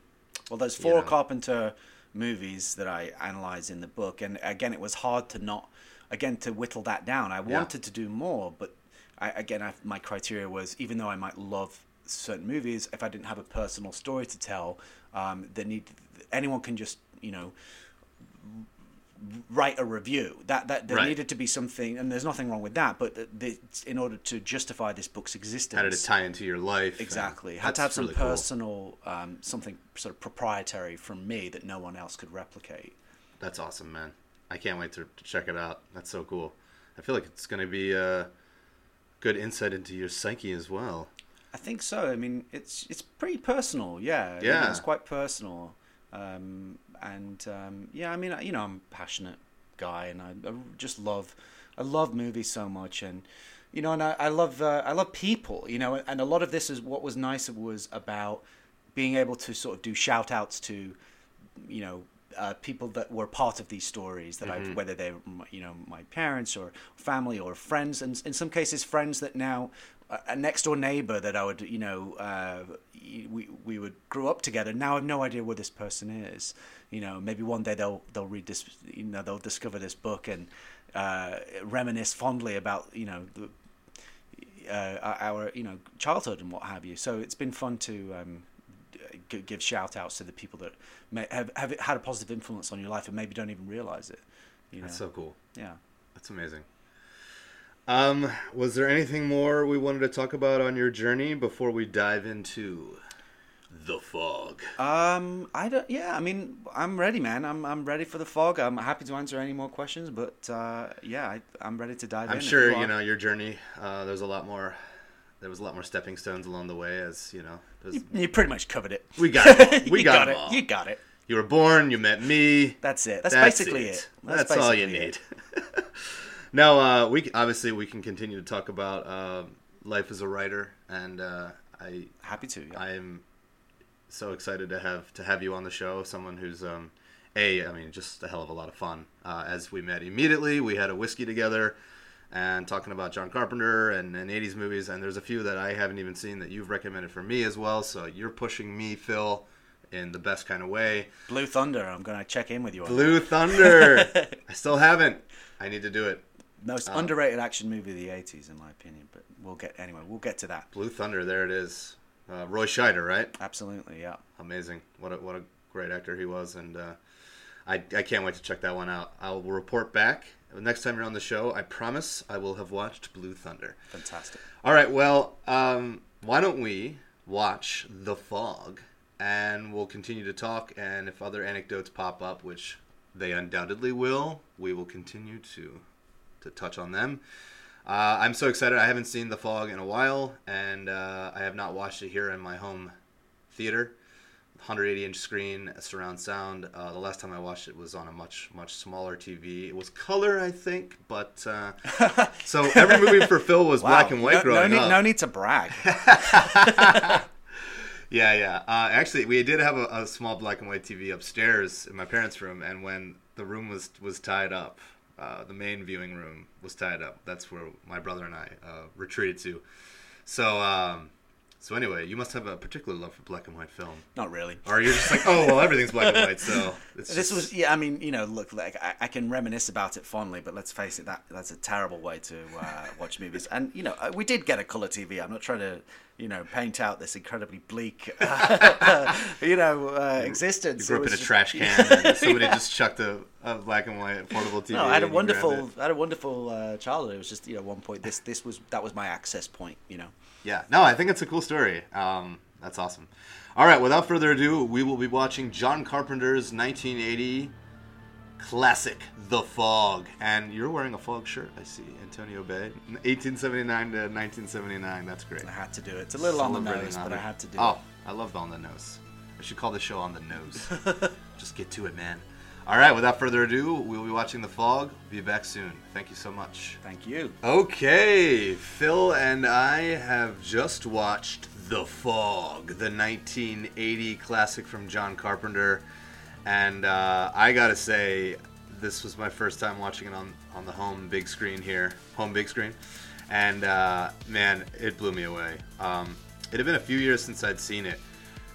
well, there's four you know, Carpenter movies that I analyze in the book, and again, it was hard to not again to whittle that down. I wanted yeah. to do more, but I, again, I, my criteria was even though I might love certain movies, if I didn't have a personal story to tell, um, need anyone can just you know write a review. That that there right. needed to be something, and there's nothing wrong with that. But the, in order to justify this book's existence, how did it tie into your life? Exactly, had to have some really personal, cool. um, something sort of proprietary from me that no one else could replicate. That's awesome, man. I can't wait to, to check it out. That's so cool. I feel like it's going to be a good insight into your psyche as well. I think so. I mean, it's it's pretty personal. Yeah, yeah, it's quite personal. Um, and um, yeah, I mean, you know, I'm a passionate guy, and I, I, just love, I love movies so much, and you know, and I, I love uh, I love people, you know, and a lot of this is what was nice was about being able to sort of do shout outs to, you know, uh, people that were part of these stories that I've, whether they're you know my parents or family or friends, and in some cases friends that now a next door neighbor that I would you know uh, we we would grow up together. Now I have no idea where this person is. You know, maybe one day they'll they'll read this. You know, they'll discover this book and uh, reminisce fondly about you know the, uh, our you know childhood and what have you. So it's been fun to um, give shout outs to the people that may have, have had a positive influence on your life and maybe don't even realize it. You know, That's so cool. yeah. That's amazing. Um, was there anything more we wanted to talk about on your journey before we dive into the fog? Um, I don't. Yeah, I mean, I'm ready, man. I'm I'm ready for the fog. I'm happy to answer any more questions, but uh, yeah, I, I'm ready to dive in. I'm if sure are. you know your journey. Uh, there's a lot more. There was a lot more stepping stones along the way, as you know. there's- You, pretty much covered it. We got it. We got got it it. all. You got it. You were born. You met me. That's it. That's, That's basically it. That's, all you need. now, uh, we obviously we can continue to talk about uh, life as a writer, and uh, I Happy to. Yeah. I am so excited to have to have you on the show. Someone who's um, a, I mean, just a hell of a lot of fun. Uh, as we met immediately, we had a whiskey together, and talking about John Carpenter and, and '80s movies. And there's a few that I haven't even seen that you've recommended for me as well. So you're pushing me, Phil, in the best kind of way. Blue Thunder. I'm gonna check in with you. on Blue Thunder. I still haven't. I need to do it. Most underrated action movie of the '80s, in my opinion. But we'll get anyway. We'll get to that. Blue Thunder. There it is. Uh, Roy Scheider, right? Absolutely. Yeah. amazing. What a what a great actor he was, and uh, I I can't wait to check that one out. I will report back next time you're on the show. I promise I will have watched Blue Thunder. Fantastic. All right, well, um, why don't we watch The Fog, and we'll continue to talk. And if other anecdotes pop up, which they undoubtedly will, we will continue to to touch on them. Uh, I'm so excited. I haven't seen The Fog in a while, and uh, I have not watched it here in my home theater. 180 inch screen, surround sound. Uh, the last time I watched it was on a much much smaller TV. It was color, I think, but uh, so every movie for Phil was black and white no, growing no need, up. No need to brag. Yeah, yeah. Uh, actually, we did have a, a small black and white TV upstairs in my parents' room, and when the room was was tied up, uh, the main viewing room was tied up. That's where my brother and I uh, retreated to. So, um, so anyway, you must have a particular love for black and white film, Not really. or you're just like, oh well, everything's black and white. So it's This just- was, yeah. I mean, you know, look, like I, I can reminisce about it fondly, but let's face it, that that's a terrible way to uh, watch movies. And you know, uh, we did get a color TV. I'm not trying to, you know, paint out this incredibly bleak, you know, uh, existence. You grew up in a just- trash can, and somebody just chucked a, a black and white portable TV. No, I had a and you grabbed wonderful. I had a wonderful uh, childhood. It was just, you know, one point. This, this was that was my access point. You know. Yeah, no, I think it's a cool story. Um, that's awesome. All right, without further ado, we will be watching John Carpenter's 1980 classic, The Fog. And you're wearing a fog shirt, I see, Antonio Bay. 1879 to 1979. That's great. I had to do it. It's a little on the nose, but honor. I had to do Oh, it. I love on the nose. I should call the show on the nose. Just get to it, man. All right, without further ado, we'll be watching The Fog. Be back soon. Thank you so much. Thank you. Okay, Phil and I have just watched The Fog, the 1980 classic from John Carpenter, and uh, I gotta say, this was my first time watching it on on the home big screen here, home big screen, and uh, man, it blew me away. Um, it had been a few years since I'd seen it,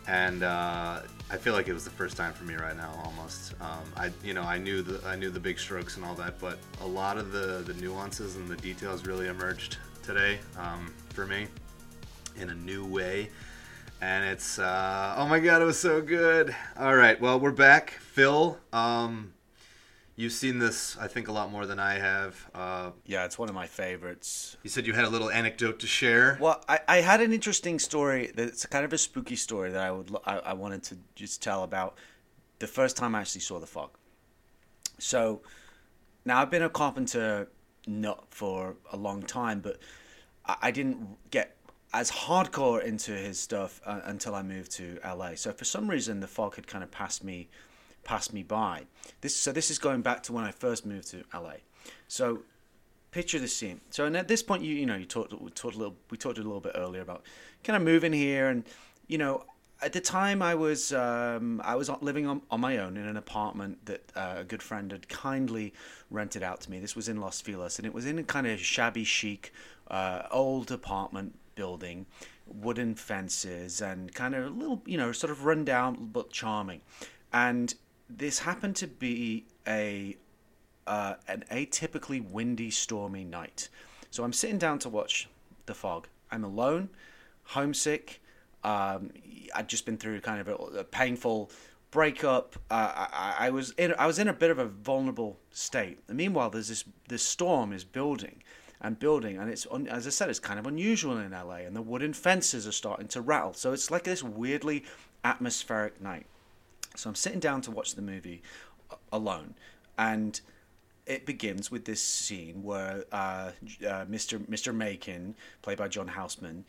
and uh, I feel like it was the first time for me right now, almost. Um, I, you know, I knew the I knew the big strokes and all that, but a lot of the the nuances and the details really emerged today um, for me in a new way. And it's uh, oh my god, it was so good. All right, well we're back, Phil. Um, you've seen this, I think, a lot more than I have. Uh, Yeah, it's one of my favorites. you said you had a little anecdote to share. Well, I, I had an interesting story. That's kind of a spooky story that I would I, I wanted to just tell about the first time I actually saw the fog. So now I've been a carpenter not for a long time, but I, I didn't get as hardcore into his stuff uh, until I moved to LA. So for some reason, the fog had kind of passed me passed me by. This so this is going back to when I first moved to LA. So picture the scene. So, and at this point, you you know, you talked we talked a little we talked a little bit earlier about kind of moving in here, and you know, at the time I was um, I was living on, on my own in an apartment that uh, a good friend had kindly rented out to me. This was in Los Feliz, and it was in a kind of shabby chic uh, old apartment building, wooden fences, and kind of a little you know sort of run down but charming. And this happened to be a uh, an atypically windy, stormy night. So I'm sitting down to watch The Fog. I'm alone, homesick. Um, I'd just been through kind of a, a painful breakup. Uh, I, I, was in I was in a bit of a vulnerable state. And meanwhile, there's this this storm is building and building, and it's as I said, it's kind of unusual in LA, and the wooden fences are starting to rattle. So it's like this weirdly atmospheric night. So I'm sitting down to watch the movie alone, and it begins with this scene where uh, uh, Mr. Mr. Macon, played by John Houseman,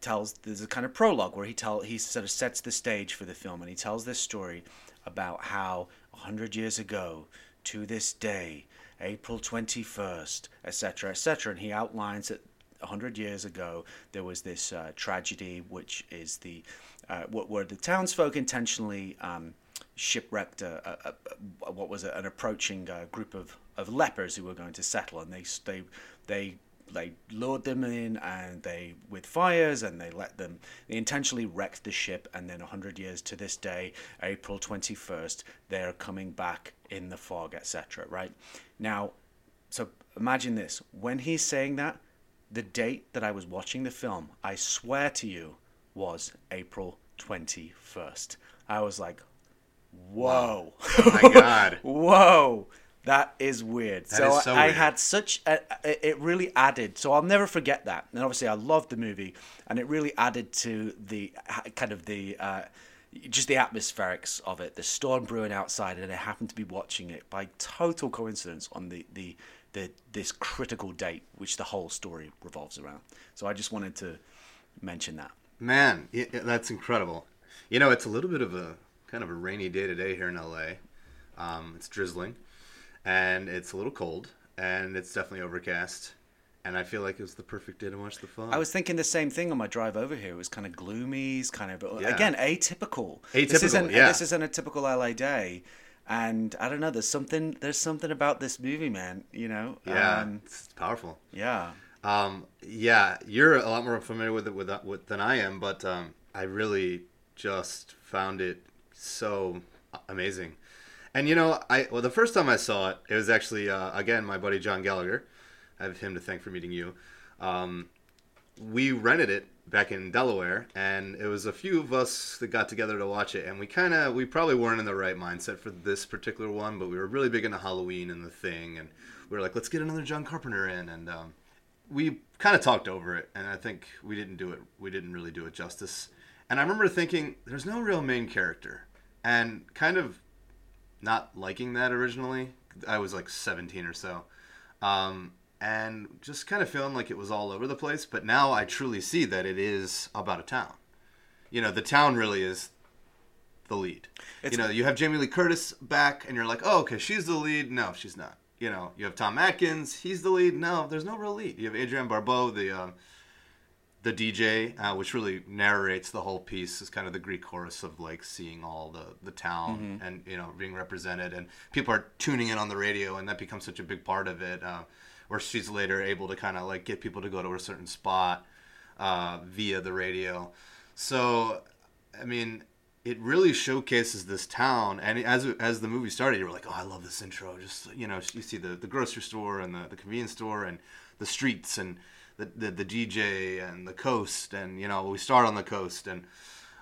tells there's a kind of prologue where he tell he sort of sets the stage for the film, and he tells this story about how hundred years ago, to this day, April twenty first, etc., etc., and he outlines that hundred years ago there was this uh, tragedy, which is the uh, where the townsfolk intentionally. Um, shipwrecked a, a, a, what was an approaching uh, group of, of lepers who were going to settle, and they they they they lured them in and they with fires and they let them they intentionally wrecked the ship and then 100 years to this day april 21st they're coming back in the fog etc right? Now so imagine this. When he's saying that the date that i was watching the film i swear to you was april 21st i was like whoa. Oh my god. whoa. That is weird. That so, is so I weird. had such a, it really added. So I'll never forget that. And obviously I loved the movie and it really added to the kind of the uh, just the atmospherics of it. The storm brewing outside and I happened to be watching it by total coincidence on the the the this critical date which the whole story revolves around. So I just wanted to mention that. Man, y- y- that's incredible. You know, it's a little bit of a kind of a rainy day today here in LA. Um, it's drizzling, and it's a little cold, and it's definitely overcast. And I feel like it was the perfect day to watch the film. I was thinking the same thing on my drive over here. It was kind of gloomy, it's kind of Yeah. again atypical. This Atypical, isn't, yeah. This isn't a typical LA day, and I don't know. There's something. There's something about this movie, man. You know. yeah, Um, it's powerful. yeah. Um, yeah, you're a lot more familiar with it with, with than I am, but um, I really just found it so amazing. And you know, I well, the first time I saw it, it was actually uh, again my buddy John Gallagher. I have him to thank for meeting you. Um, we rented it back in Delaware, and it was a few of us that got together to watch it. And we kind of, we probably weren't in the right mindset for this particular one, but we were really big into Halloween and the thing, and we were like, let's get another John Carpenter in, and um, we kind of talked over it, and I think we didn't do it. We didn't really do it justice. And I remember thinking, there's no real main character, and kind of not liking that originally. I was like 17 or so. Um, and just kind of feeling like it was all over the place. But now I truly see that it is about a town. You know, the town really is the lead. It's- you know, you have Jamie Lee Curtis back, and you're like, oh, okay, she's the lead. No, she's not. You know, you have Tom Atkins, he's the lead. No, there's no real lead. You have Adrienne Barbeau, the um, the DJ, uh, which really narrates the whole piece, is kind of the Greek chorus of like seeing all the the town and you know being represented, and people are tuning in on the radio, and that becomes such a big part of it. Uh, where she's later able to kind of like get people to go to a certain spot uh, via the radio. So, I mean, it really showcases this town. And as as the movie started, you were like, "Oh, I love this intro." Just you know, you see the, the grocery store and the, the convenience store and the streets and the, the the DJ and the coast, and you know, we start on the coast and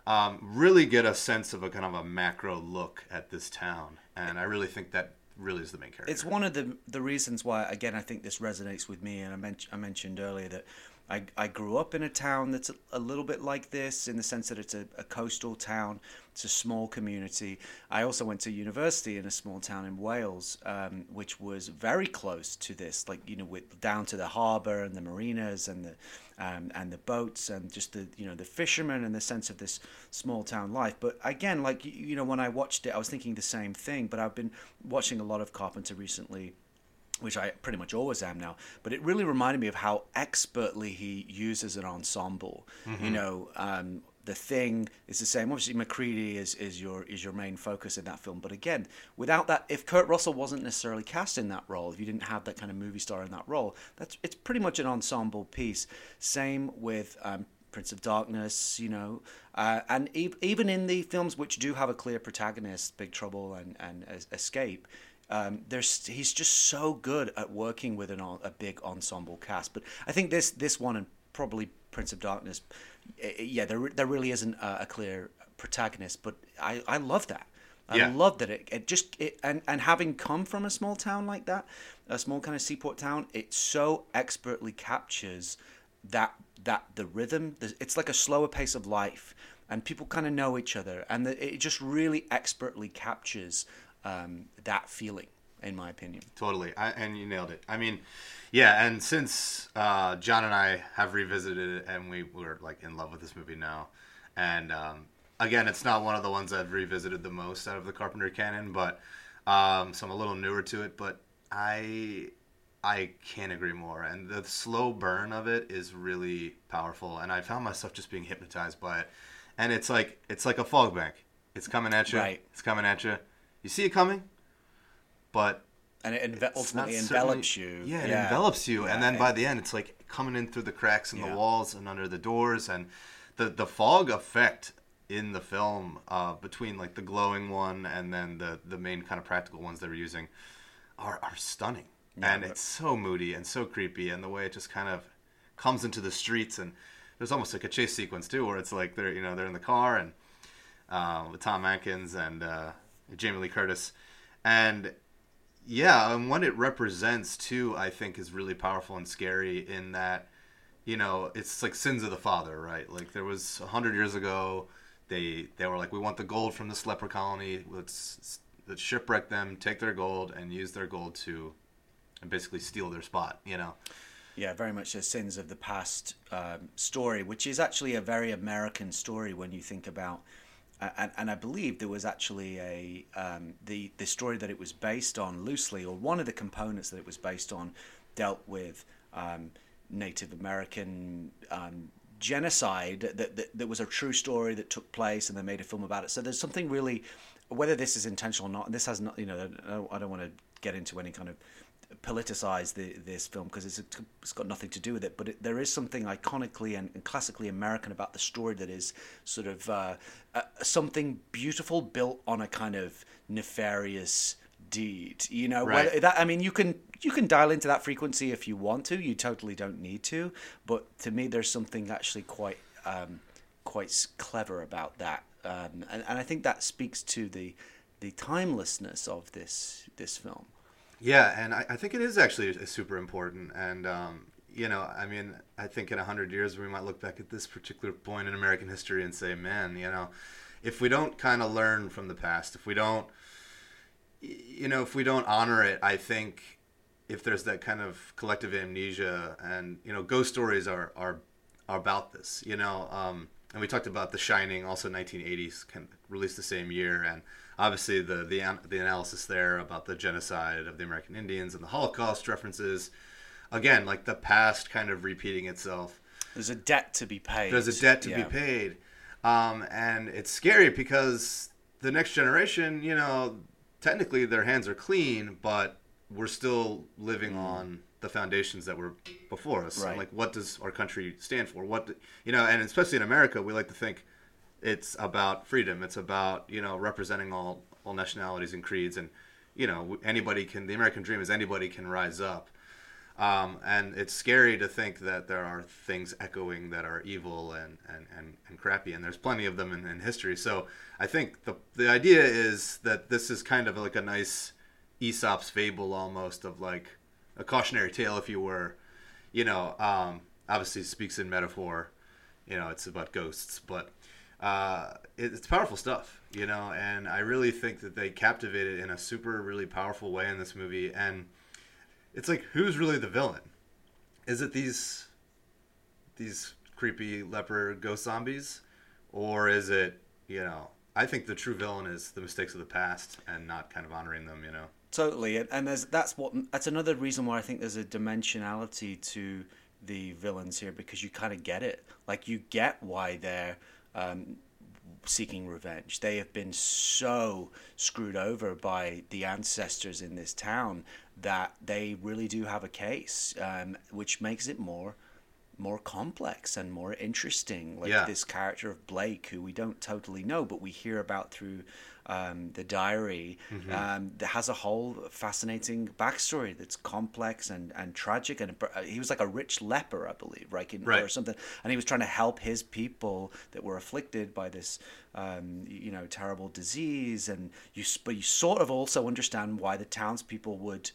um, really get a sense of a kind of a macro look at this town. And I really think that really is the main character. It's one of the the reasons why, again, I think this resonates with me. And I, men- I mentioned earlier that I, I grew up in a town that's a, a little bit like this in the sense that it's a, a coastal town. It's a small community. I also went to university in a small town in Wales, um, which was very close to this, like you know, with down to the harbour and the marinas and the um, and the boats and just the you know the fishermen and the sense of this small town life. But again, like you- you know, when I watched it, I was thinking the same thing. But I've been watching a lot of Carpenter recently which I pretty much always am now. But it really reminded me of how expertly he uses an ensemble. You know, um, the thing is the same. Obviously, MacReady is, is your is your main focus in that film. But again, without that, if Kurt Russell wasn't necessarily cast in that role, if you didn't have that kind of movie star in that role, that's it's pretty much an ensemble piece. Same with. Um, Prince of Darkness, you know, uh, and e- even in the films which do have a clear protagonist, Big Trouble and and Es- Escape, um, there's he's just so good at working with an, a big ensemble cast. But I think this this one and probably Prince of Darkness, eh, eh, yeah, there there really isn't a, a clear protagonist. But I I love that. I Yeah. love that it, it just it, and and having come from a small town like that, a small kind of seaport town, it so expertly captures that that the rhythm. the- It's like a slower pace of life, and people kind of know each other, and the, it just really expertly captures um, that feeling, in my opinion. Totally, I, and you nailed it. I mean, yeah, and since uh, John and I have revisited it, and we were like in love with this movie now, and um, again, it's not one of the ones I've revisited the most out of the Carpenter canon, but um, so I'm a little newer to it. But I, I can't agree more, and the slow burn of it is really powerful, and I found myself just being hypnotized by it, and it's like it's like a fog bank. It's coming at you. Right. It's coming at you. You see it coming, but And it enve- ultimately envelops you. Yeah, it envelops you, and Yeah, then by the end, it's like coming in through the cracks in Yeah. the walls and under the doors, and the the fog effect in the film uh, between like the glowing one and then the the main kind of practical ones they were using are are stunning, Yeah, and but- it's so moody and so creepy, and the way it just kind of comes into the streets and there's almost like a chase sequence too, where it's like they're you know they're in the car and uh, with Tom Atkins and uh, Jamie Lee Curtis, and yeah, and what it represents too, I think, is really powerful and scary in that, you know, it's like sins of the father, right? Like there was a hundred years ago, they they were like, we want the gold from this leper colony. Let's let's shipwreck them, take their gold, and use their gold to, and basically steal their spot. You know, Yeah, very much a sins of the past um, story, which is actually a very American story when you think about. And, and I believe there was actually a um, the the story that it was based on loosely, or one of the components that it was based on, dealt with um, Native American um, genocide. That, that that was a true story that took place, and they made a film about it. So there's something really, whether this is intentional or not. This has not, you know, I don't, I don't want to get into any kind of politicize the, this film because it's, it's got nothing to do with it. But it, there is something iconically and, and classically American about the story that is sort of uh, uh, something beautiful built on a kind of nefarious deed. You know, Right. whether that I mean, you can you can dial into that frequency if you want to. You totally don't need to. But to me, there's something actually quite um, quite clever about that, um, and, and I think that speaks to the the timelessness of this this film. Yeah, and I, I think it is actually super important. And um, you know, I mean, I think in hundred years we might look back at this particular point in American history and say, man, you know, if we don't kind of learn from the past, if we don't, you know, if we don't honor it, I think if there's that kind of collective amnesia, and you know, ghost stories are are, are about this, you know. Um, and we talked about The Shining, also 1980s, kind of released the same year, and obviously the the the analysis there about the genocide of the American Indians and the Holocaust references. Again, like the past kind of repeating itself. There's a debt to be paid. There's a debt to Yeah. be paid, um, and it's scary because the next generation, you know, technically their hands are clean, but we're still living on the foundations that were before us. Mm. Right. like, what does our country stand for? What you know, and especially in America, we like to think it's about freedom. It's about you know representing all all nationalities and creeds, and you know anybody can. The American dream is anybody can rise up. Um, and it's scary to think that there are things echoing that are evil and, and, and, and crappy, and there's plenty of them in, in history. So I think the the idea is that this is kind of like a nice Aesop's fable almost of like a cautionary tale, if you were, you know. Um, obviously, speaks in metaphor. You know, it's about ghosts, but uh, it, it's powerful stuff, you know. And I really think that they captivated in a super, really powerful way in this movie, and it's like who's really the villain? Is it these these creepy leper ghost zombies, or is it you know? I think the true villain is the mistakes of the past and not kind of honoring them. You know. Totally, and, that's what that's another reason why I think there's a dimensionality to the villains here because you kind of get it. Like you get why they're um, seeking revenge. They have been so screwed over by the ancestors in this town that they really do have a case, um, which makes it more more complex and more interesting. Like Yeah. this character of Blake, who we don't totally know, but we hear about through um, the diary, Mm-hmm. um, that has a whole fascinating backstory that's complex and, and tragic. And uh, he was like a rich leper, I believe, right? In, Right. Or something. And he was trying to help his people that were afflicted by this, um, you know, terrible disease. And you, but you sort of also understand why the townspeople would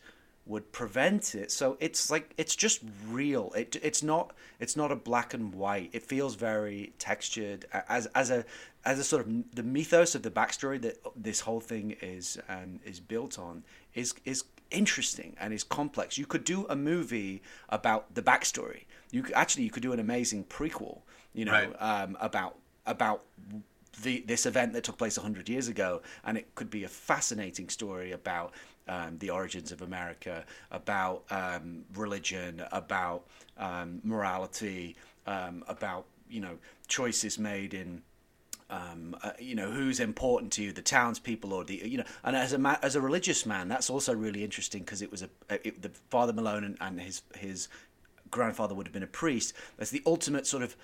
would prevent it. So it's like it's just real. It it's not it's not a black and white. It feels very textured as as a as a sort of the mythos of the backstory that this whole thing is um, is built on is is interesting and is complex. You could do a movie about the backstory. You could, actually you could do an amazing prequel. You know Right. um, about about the this event that took place 100 years ago and it could be a fascinating story about um, the origins of America about um, religion about um, morality um, about you know choices made in um, uh, you know who's important to you, the townspeople or the you know, and as a ma- as a religious man, that's also really interesting because it was a it, the Father Malone and, and his his grandfather would have been a priest. That's the ultimate sort of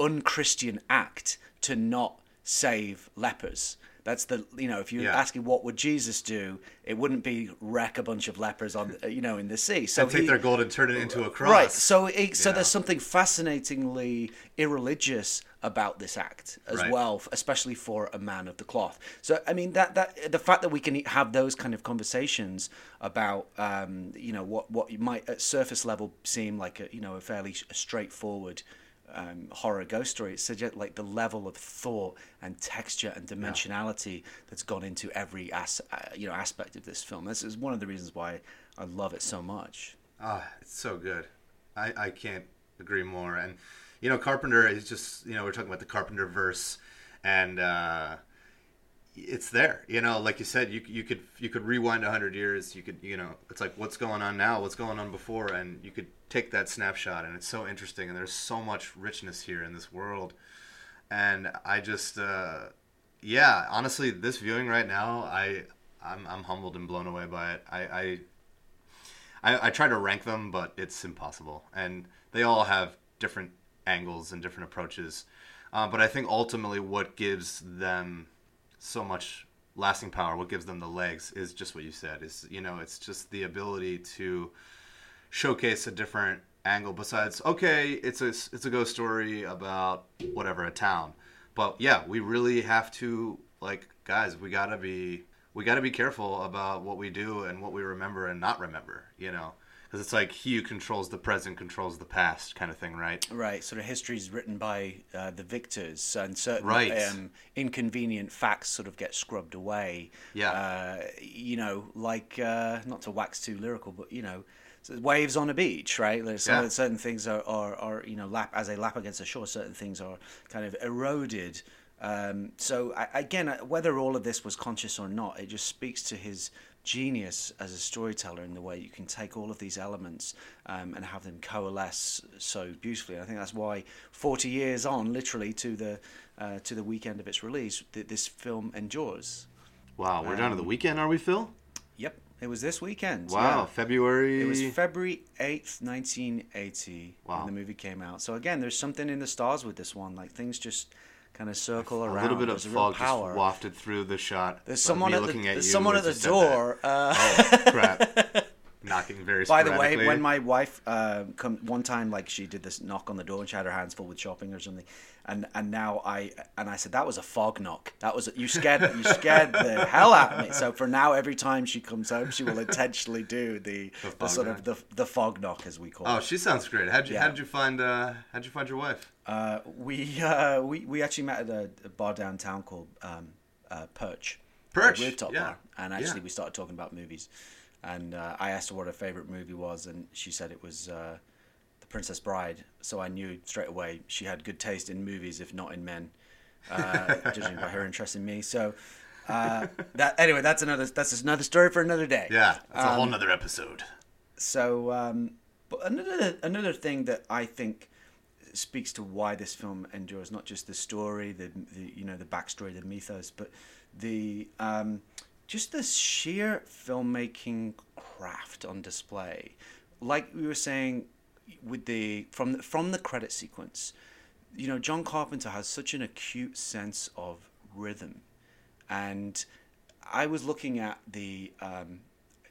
unchristian act to not save lepers. That's the you know if you're Yeah. asking what would Jesus do, it wouldn't be wreck a bunch of lepers on you know in the sea. So and take he- their gold and turn it into a cross. Right. So it, so there's something fascinatingly irreligious about this act as Right. well, especially for a man of the cloth. So I mean that that the fact that we can have those kind of conversations about um, you know what what might at surface level seem like a you know a fairly straightforward um, horror ghost story. It suggests like the level of thought and texture and dimensionality that's gone into every as, uh, you know aspect of this film. This is one of the reasons why I love it so much. Ah, it's so good. I, I can't agree more. And you know, Carpenter is just you know we're talking about the Carpenter verse, and uh, it's there. You know, like you said, you you could you could rewind hundred years. You could you know, it's like what's going on now, what's going on before, and you could take that snapshot, and it's so interesting. And there's so much richness here in this world, and I just uh, yeah, honestly, this viewing right now, I I'm I'm humbled and blown away by it. I. I I, I try to rank them, but it's impossible. And they all have different angles and different approaches. Uh, but I think ultimately what gives them so much lasting power, what gives them the legs, is just what you said. Is you know, it's just the ability to showcase a different angle. Besides, okay, it's a it's a ghost story about whatever a town, but yeah, we really have to like guys. We gotta be we got to be careful about what we do and what we remember and not remember, you know, because it's like he who controls the present controls the past kind of thing, right? Right, sort of history is written by uh, the victors, and certain Right. um, inconvenient facts sort of get scrubbed away. Yeah. uh, you know, like uh, not to wax too lyrical, but you know, waves on a beach, right? There's some Yeah. certain things are, are, are you know lap as they lap against the shore. Certain things are kind of eroded. Um, so I, again, uh, whether all of this was conscious or not, it just speaks to his genius as a storyteller in the way you can take all of these elements um, and have them coalesce so beautifully. And I think that's why 40 years on, literally to the uh, to the weekend of its release, th- this film endures. Wow, we're down to the weekend, are we, Phil? Yep, it was this weekend. Wow, yeah. February. It was February 8th, 1980 Wow. when the movie came out. So again, there's something in the stars with this one. Like things just kind of circle around. a little bit of There's fog just wafted through the shot. There's someone at the, looking at there's you someone at the you said that. door. Uh, Oh crap! Knocking very. By the way, when my wife uh, come one time, like she did this knock on the door and she had her hands full with shopping or something, and and now I and I said that was a fog knock. That was you scared you scared the hell out of me. So for now, every time she comes home, she will intentionally do the, the, fog sort knock. of the the fog knock as we call oh, it. she sounds great. How'd you Yeah. How'd you find uh How'd you find your wife? Uh, we uh, we we actually met at a, a bar downtown called um, uh, Perch. Perch, rooftop yeah, bar, and actually yeah. we started talking about movies. And uh, I asked her what her favorite movie was, and she said it was uh, The Princess Bride. So I knew straight away she had good taste in movies, if not in men, uh, judging by her interest in me. So Uh, that anyway, that's another that's another story for another day. Yeah, that's a whole other episode. So, um, but another another thing that I think speaks to why this film endures, not just the story, the, the you know the backstory, the mythos, but the um, just the sheer filmmaking craft on display. Like we were saying with the from the, from the credit sequence, you know, John Carpenter has such an acute sense of rhythm, and I was looking at the um,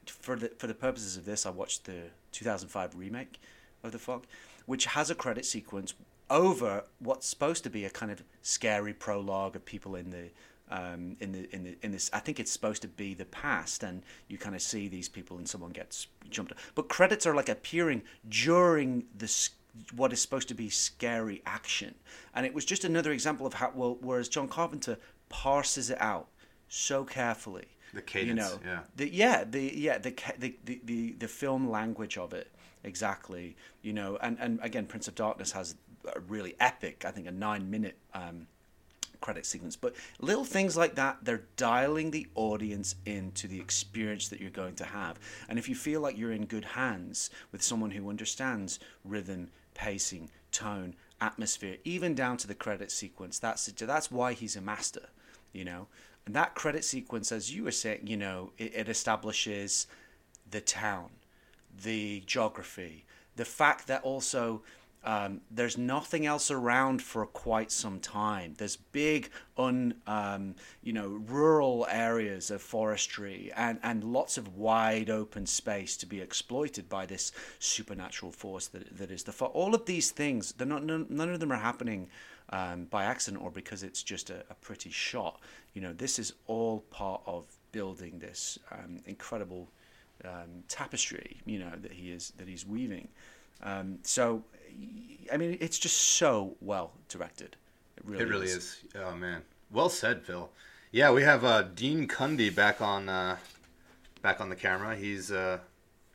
for the for the purposes of this, I watched the 2005 remake of The Fog, which has a credit sequence over what's supposed to be a kind of scary prologue of people in the um, in the in the in this. I think it's supposed to be the past, and you kind of see these people, and someone gets jumped. But credits are like appearing during this what is supposed to be scary action, and it was just another example of how well. Whereas John Carpenter parses it out so carefully. The cadence, you know, yeah. the yeah the yeah the, the the the the film language of it exactly you know and and again Prince of Darkness has a really epic I think a nine minute um, credit sequence but little things like that they're dialing the audience into the experience that you're going to have. And if you feel like you're in good hands with someone who understands rhythm pacing tone atmosphere even down to the credit sequence that's that's why he's a master you know? And that credit sequence as you were saying you know it, it establishes the town the geography the fact that also um, there's nothing else around for quite some time. There's big, un, um, you know, rural areas of forestry and, and lots of wide open space to be exploited by this supernatural force that, that is the fog. All of these things, they're not, none, none of them are happening um, by accident or because it's just a, a pretty shot. You know, this is all part of building this um, incredible um, tapestry. You know that he is that he's weaving. Um, so, I mean, it's just so well directed. It really, It really is. is. Oh man, well said, Phil. Yeah, we have uh, Dean Cundey back on uh, back on the camera. He's uh,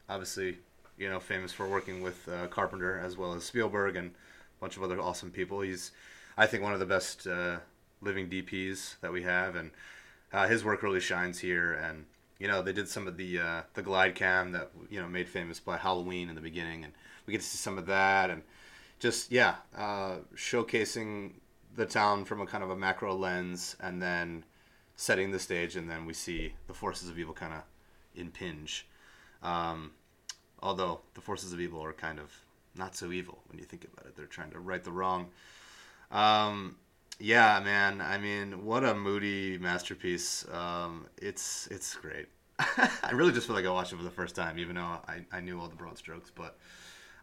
obviously you know famous for working with uh, Carpenter as well as Spielberg and a bunch of other awesome people. He's I think one of the best uh, living DPs that we have, and uh, his work really shines here. And you know they did some of the uh, the glide cam that you know made famous by Halloween in the beginning, and we get to see some of that and just yeah, uh, showcasing the town from a kind of a macro lens, and then setting the stage, and then we see the forces of evil kind of impinge. Um, although the forces of evil are kind of not so evil when you think about it; they're trying to right the wrong. Um, yeah, man. I mean, what a moody masterpiece. Um, it's it's great. I really just feel like I watched it for the first time, even though I, I knew all the broad strokes, but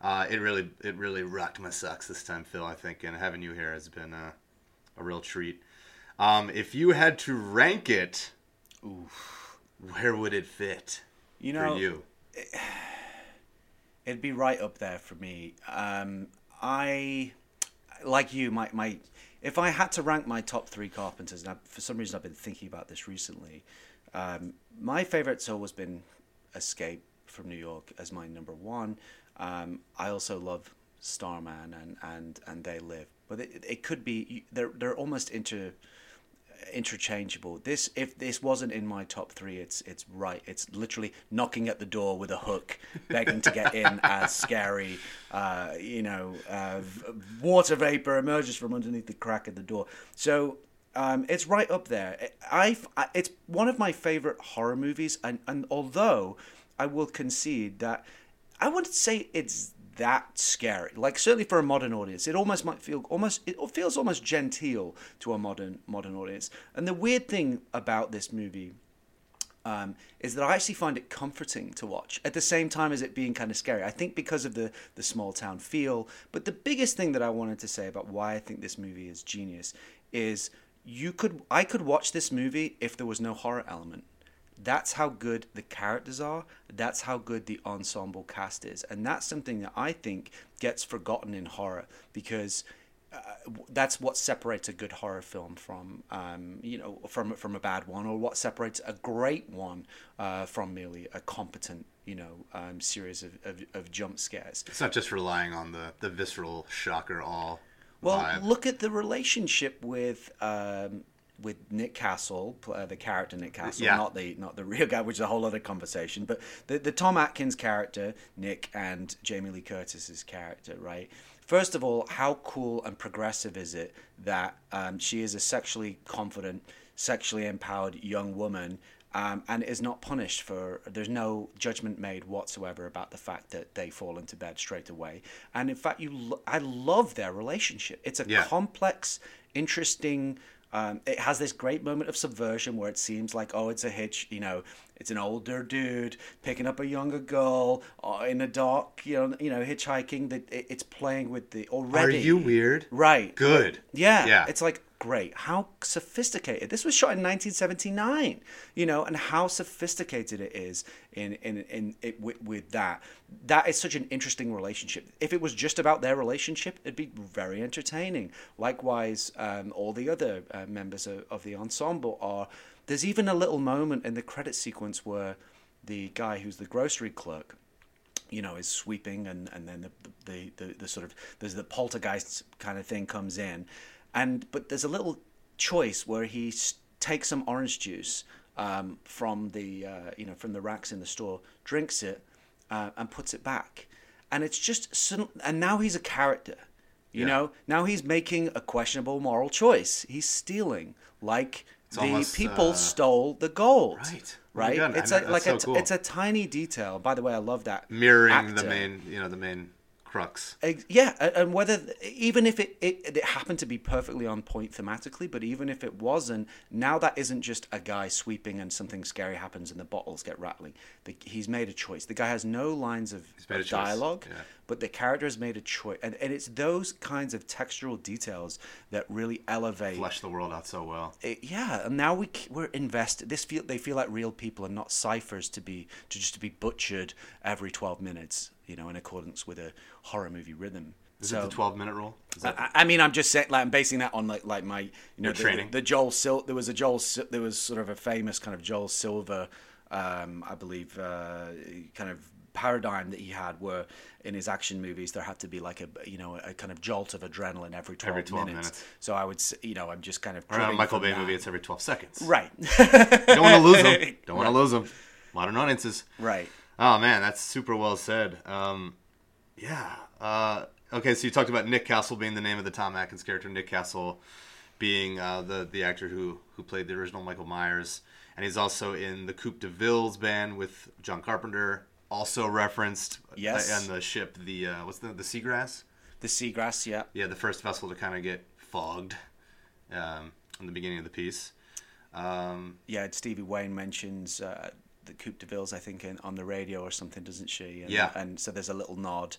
uh, it really it really rocked my socks this time, Phil. I think, and having you here has been a, a real treat. Um, if you had to rank it, where would it fit You know, for you? it'd be right up there for me. Um, I, like you, my, my, if I had to rank my top three carpenters, and I, for some reason I've been thinking about this recently, um, my favorite's always been Escape from New York as my number one. Um, I also love Starman and, and, and They Live, but it, it could be they're they're almost inter interchangeable. This if this wasn't in my top three, it's it's right. It's literally knocking at the door with a hook, begging to get in as scary. Uh, you know, uh, water vapor emerges from underneath the crack of the door. So. Um, it's right up there. I, it's one of my favorite horror movies, and, and although I will concede that I wouldn't say it's that scary. Like certainly for a modern audience, it almost might feel almost it feels almost genteel to a modern modern audience. And the weird thing about this movie um, is that I actually find it comforting to watch at the same time as it being kind of scary. I think because of the the small town feel. But the biggest thing that I wanted to say about why I think this movie is genius is you could I could watch this movie if there was no horror element. That's how good the characters are. That's how good the ensemble cast is. And that's something that I think gets forgotten in horror because uh, that's what separates a good horror film from, um, you know, from from a bad one, or what separates a great one uh, from merely a competent, you know, um, series of, of, of jump scares. It's not just relying on the the visceral shocker all. Well, vibe. look at the relationship with um, with Nick Castle, uh, the character Nick Castle, Yeah. not the not the real guy, which is a whole other conversation. But the the Tom Atkins character, Nick, and Jamie Lee Curtis's character, right? First of all, how cool and progressive is it that um, she is a sexually confident, sexually empowered young woman um, and is not punished for there's no judgment made whatsoever about the fact that they fall into bed straight away and in fact you lo- i love their relationship it's a Yeah. complex interesting um, it has this great moment of subversion where it seems like oh it's a hitch you know it's an older dude picking up a younger girl uh, in a dark you know you know hitchhiking that it's playing with the already. Are you weird? right Good. yeah, Yeah. It's like great. How sophisticated. This was shot in 1979, you know, and how sophisticated it is in in in it with, with that. That is such an interesting relationship. If it was just about their relationship, it'd be very entertaining. Likewise, um, all the other uh, members of, of the ensemble are. There's even a little moment in the credit sequence where the guy who's the grocery clerk you know, is sweeping, and, and then the, the, the, the sort of there's the poltergeist kind of thing comes in, and but there's a little choice where he takes some orange juice um, from the uh, you know from the racks in the store, drinks it, uh, and puts it back, and it's just and now he's a character. You Yeah. know, now he's making a questionable moral choice. He's stealing, like the almost, people uh, stole the gold. Right. Right. I it's a, like so a, cool. it's a tiny detail. By the way, I love that Mirroring the main, you know, the main crux. Yeah, and whether even if it, it it happened to be perfectly on point thematically, but even if it wasn't, now that isn't just a guy sweeping and something scary happens and the bottles get rattling. The, he's made a choice. The guy has no lines of, of dialogue, yeah. but the character has made a choice, and, and it's those kinds of textural details that really elevate Flesh the world out so well. it, yeah, and now we we're invested. This feel they feel like real people and not ciphers to be to just to be butchered every twelve minutes. You know, in accordance with a horror movie rhythm. Is so it the 12 minute rule? Is that, I, I mean, I'm just saying, like, I'm basing that on like like my you know the, training. The, Joel Sil- there was a Joel Sil- there was sort of a famous kind of Joel Silver, um, I believe, uh, kind of paradigm that he had where in his action movies there had to be like a you know a kind of jolt of adrenaline every 12, Every 12 minutes. minutes. So I would you know I'm just kind of or a Michael Bay that. movie, it's every 12 seconds. right Don't want to lose them. Don't want to lose them. Modern audiences. right Oh man, that's super well said. Um, yeah. Uh, okay, so you talked about Nick Castle being the name of the Tom Atkins character. Nick Castle being uh, the the actor who who played the original Michael Myers, and he's also in the Coupe de Villes band with John Carpenter. Also referenced Yes. uh, on the ship, the uh, what's the the Seagrass? the seagrass yeah Yeah, the first vessel to kind of get fogged um, in the beginning of the piece. Um, yeah Stevie Wayne mentions uh, the Coupe de Villes I think in, on the radio or something doesn't she? And, Yeah. and so there's a little nod.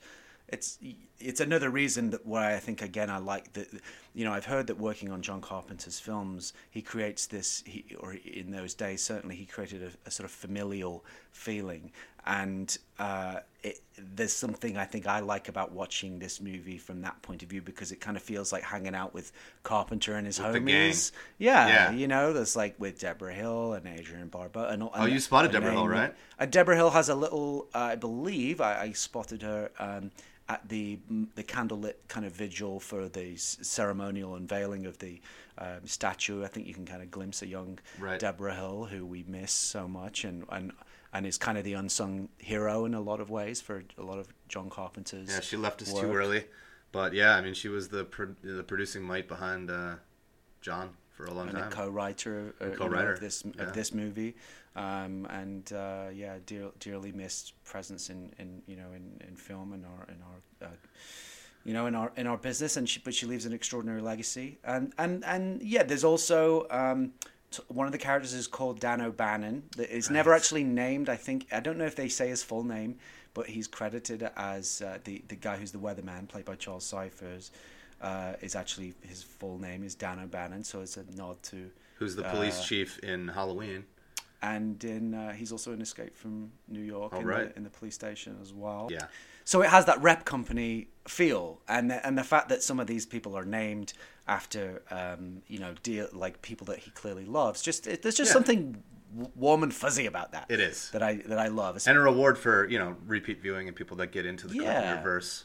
It's it's another reason that why I think again I like that you know I've heard that working on John Carpenter's films he creates this he or in those days certainly he created a, a sort of familial feeling and uh, it, there's something I think I like about watching this movie from that point of view because it kind of feels like hanging out with Carpenter and his With homies yeah, Yeah. you know there's like with Debra Hill and Adrienne Barbeau and, all- Oh, you spotted Debra Hill, right? uh, Debra Hill has a little, uh, I believe, I, I spotted her um, at the the candlelit kind of vigil for the ceremonial unveiling of the um, statue. I think you can kind of glimpse a young Right. Debra Hill who we miss so much, and and and is kind of the unsung hero in a lot of ways for a lot of John Carpenter's. Yeah, she left us too early, but yeah, I mean, she was the pro- the producing might behind uh, John for a long and a time. co-writer, uh, you know, co-writer, of this yeah. of this movie, um, and uh, yeah, dear, dearly missed presence in, in you know in, in film and our in our uh, you know in our in our business, and she, but she leaves an extraordinary legacy, and and and yeah, there's also. Um, one of the characters is called Dan O'Bannon. That is never actually named. I think I don't know if they say his full name, but he's credited as uh, the the guy who's the weatherman, played by Charles Cyphers. Uh, is actually his full name is Dan O'Bannon, so it's a nod to. Who's the police uh, chief in Halloween? And in uh, he's also in Escape from New York in, right. the, in the police station as well. Yeah, So it has that rep company feel, and the, and the fact that some of these people are named after um, you know dear like people that he clearly loves. Just it, there's just Yeah. something warm and fuzzy about that. It is. that I that I love. It's- and a reward for you know repeat viewing and people that get into the Yeah. Carpenter verse.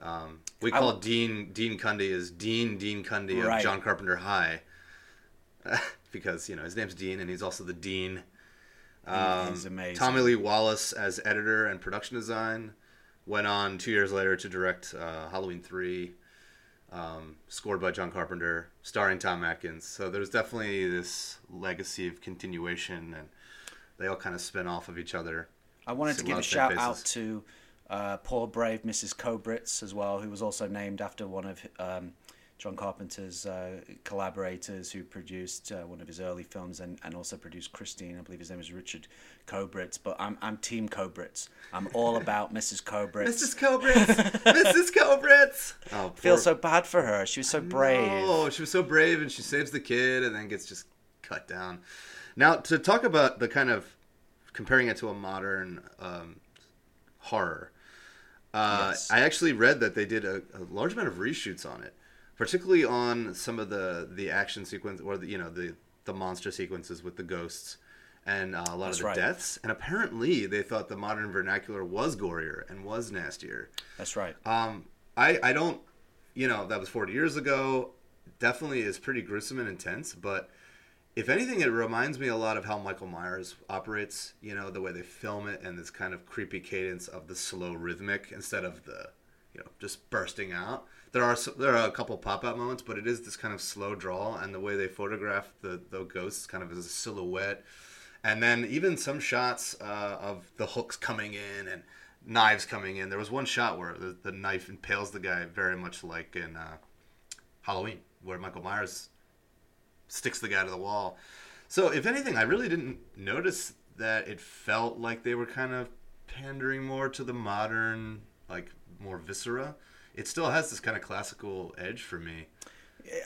Um, we call w- Dean Dean Cundey as Dean Dean Cundey Right. of John Carpenter High. because you know his name's Dean and he's also the dean. he's amazing. Tommy Lee Wallace as editor and production design went on two years later to direct uh, Halloween three, um, scored by John Carpenter, starring Tom Atkins. So there's definitely this legacy of continuation, and they all kind of spin off of each other. I wanted to give a shout faces. out to uh, poor brave Mrs. Kobritz as well, who was also named after one of um, John Carpenter's uh, collaborators who produced uh, one of his early films and, and also produced Christine. I believe his name is Richard Kobritz. But I'm, I'm Team Kobritz. I'm all about Mrs. Kobritz. Mrs. Kobritz, Mrs. Kobritz. Oh, feel so bad for her. She was so brave. Oh, she was so brave, and she saves the kid, and then gets just cut down. Now, to talk about the kind of comparing it to a modern um, horror, uh, Yes. I actually read that they did a, a large amount of reshoots on it, particularly on some of the the action sequence or the you know the the monster sequences with the ghosts. And uh, a lot That's of the right. deaths, and apparently they thought the modern vernacular was gorier and was nastier. That's right. Um, I I don't, you know, that was 40 years ago. Definitely is pretty gruesome and intense, but if anything, it reminds me a lot of how Michael Myers operates. You know, the way they film it and this kind of creepy cadence of the slow rhythmic instead of the, you know, just bursting out. There are there are a couple pop out moments, but it is this kind of slow draw, and the way they photograph the the ghosts kind of as a silhouette, and then even some shots uh, of the hooks coming in and knives coming in. There was one shot where the, the knife impales the guy very much like in uh, Halloween, where Michael Myers sticks the guy to the wall. So, if anything, I really didn't notice that it felt like they were kind of pandering more to the modern, like more viscera. It still has this kind of classical edge for me.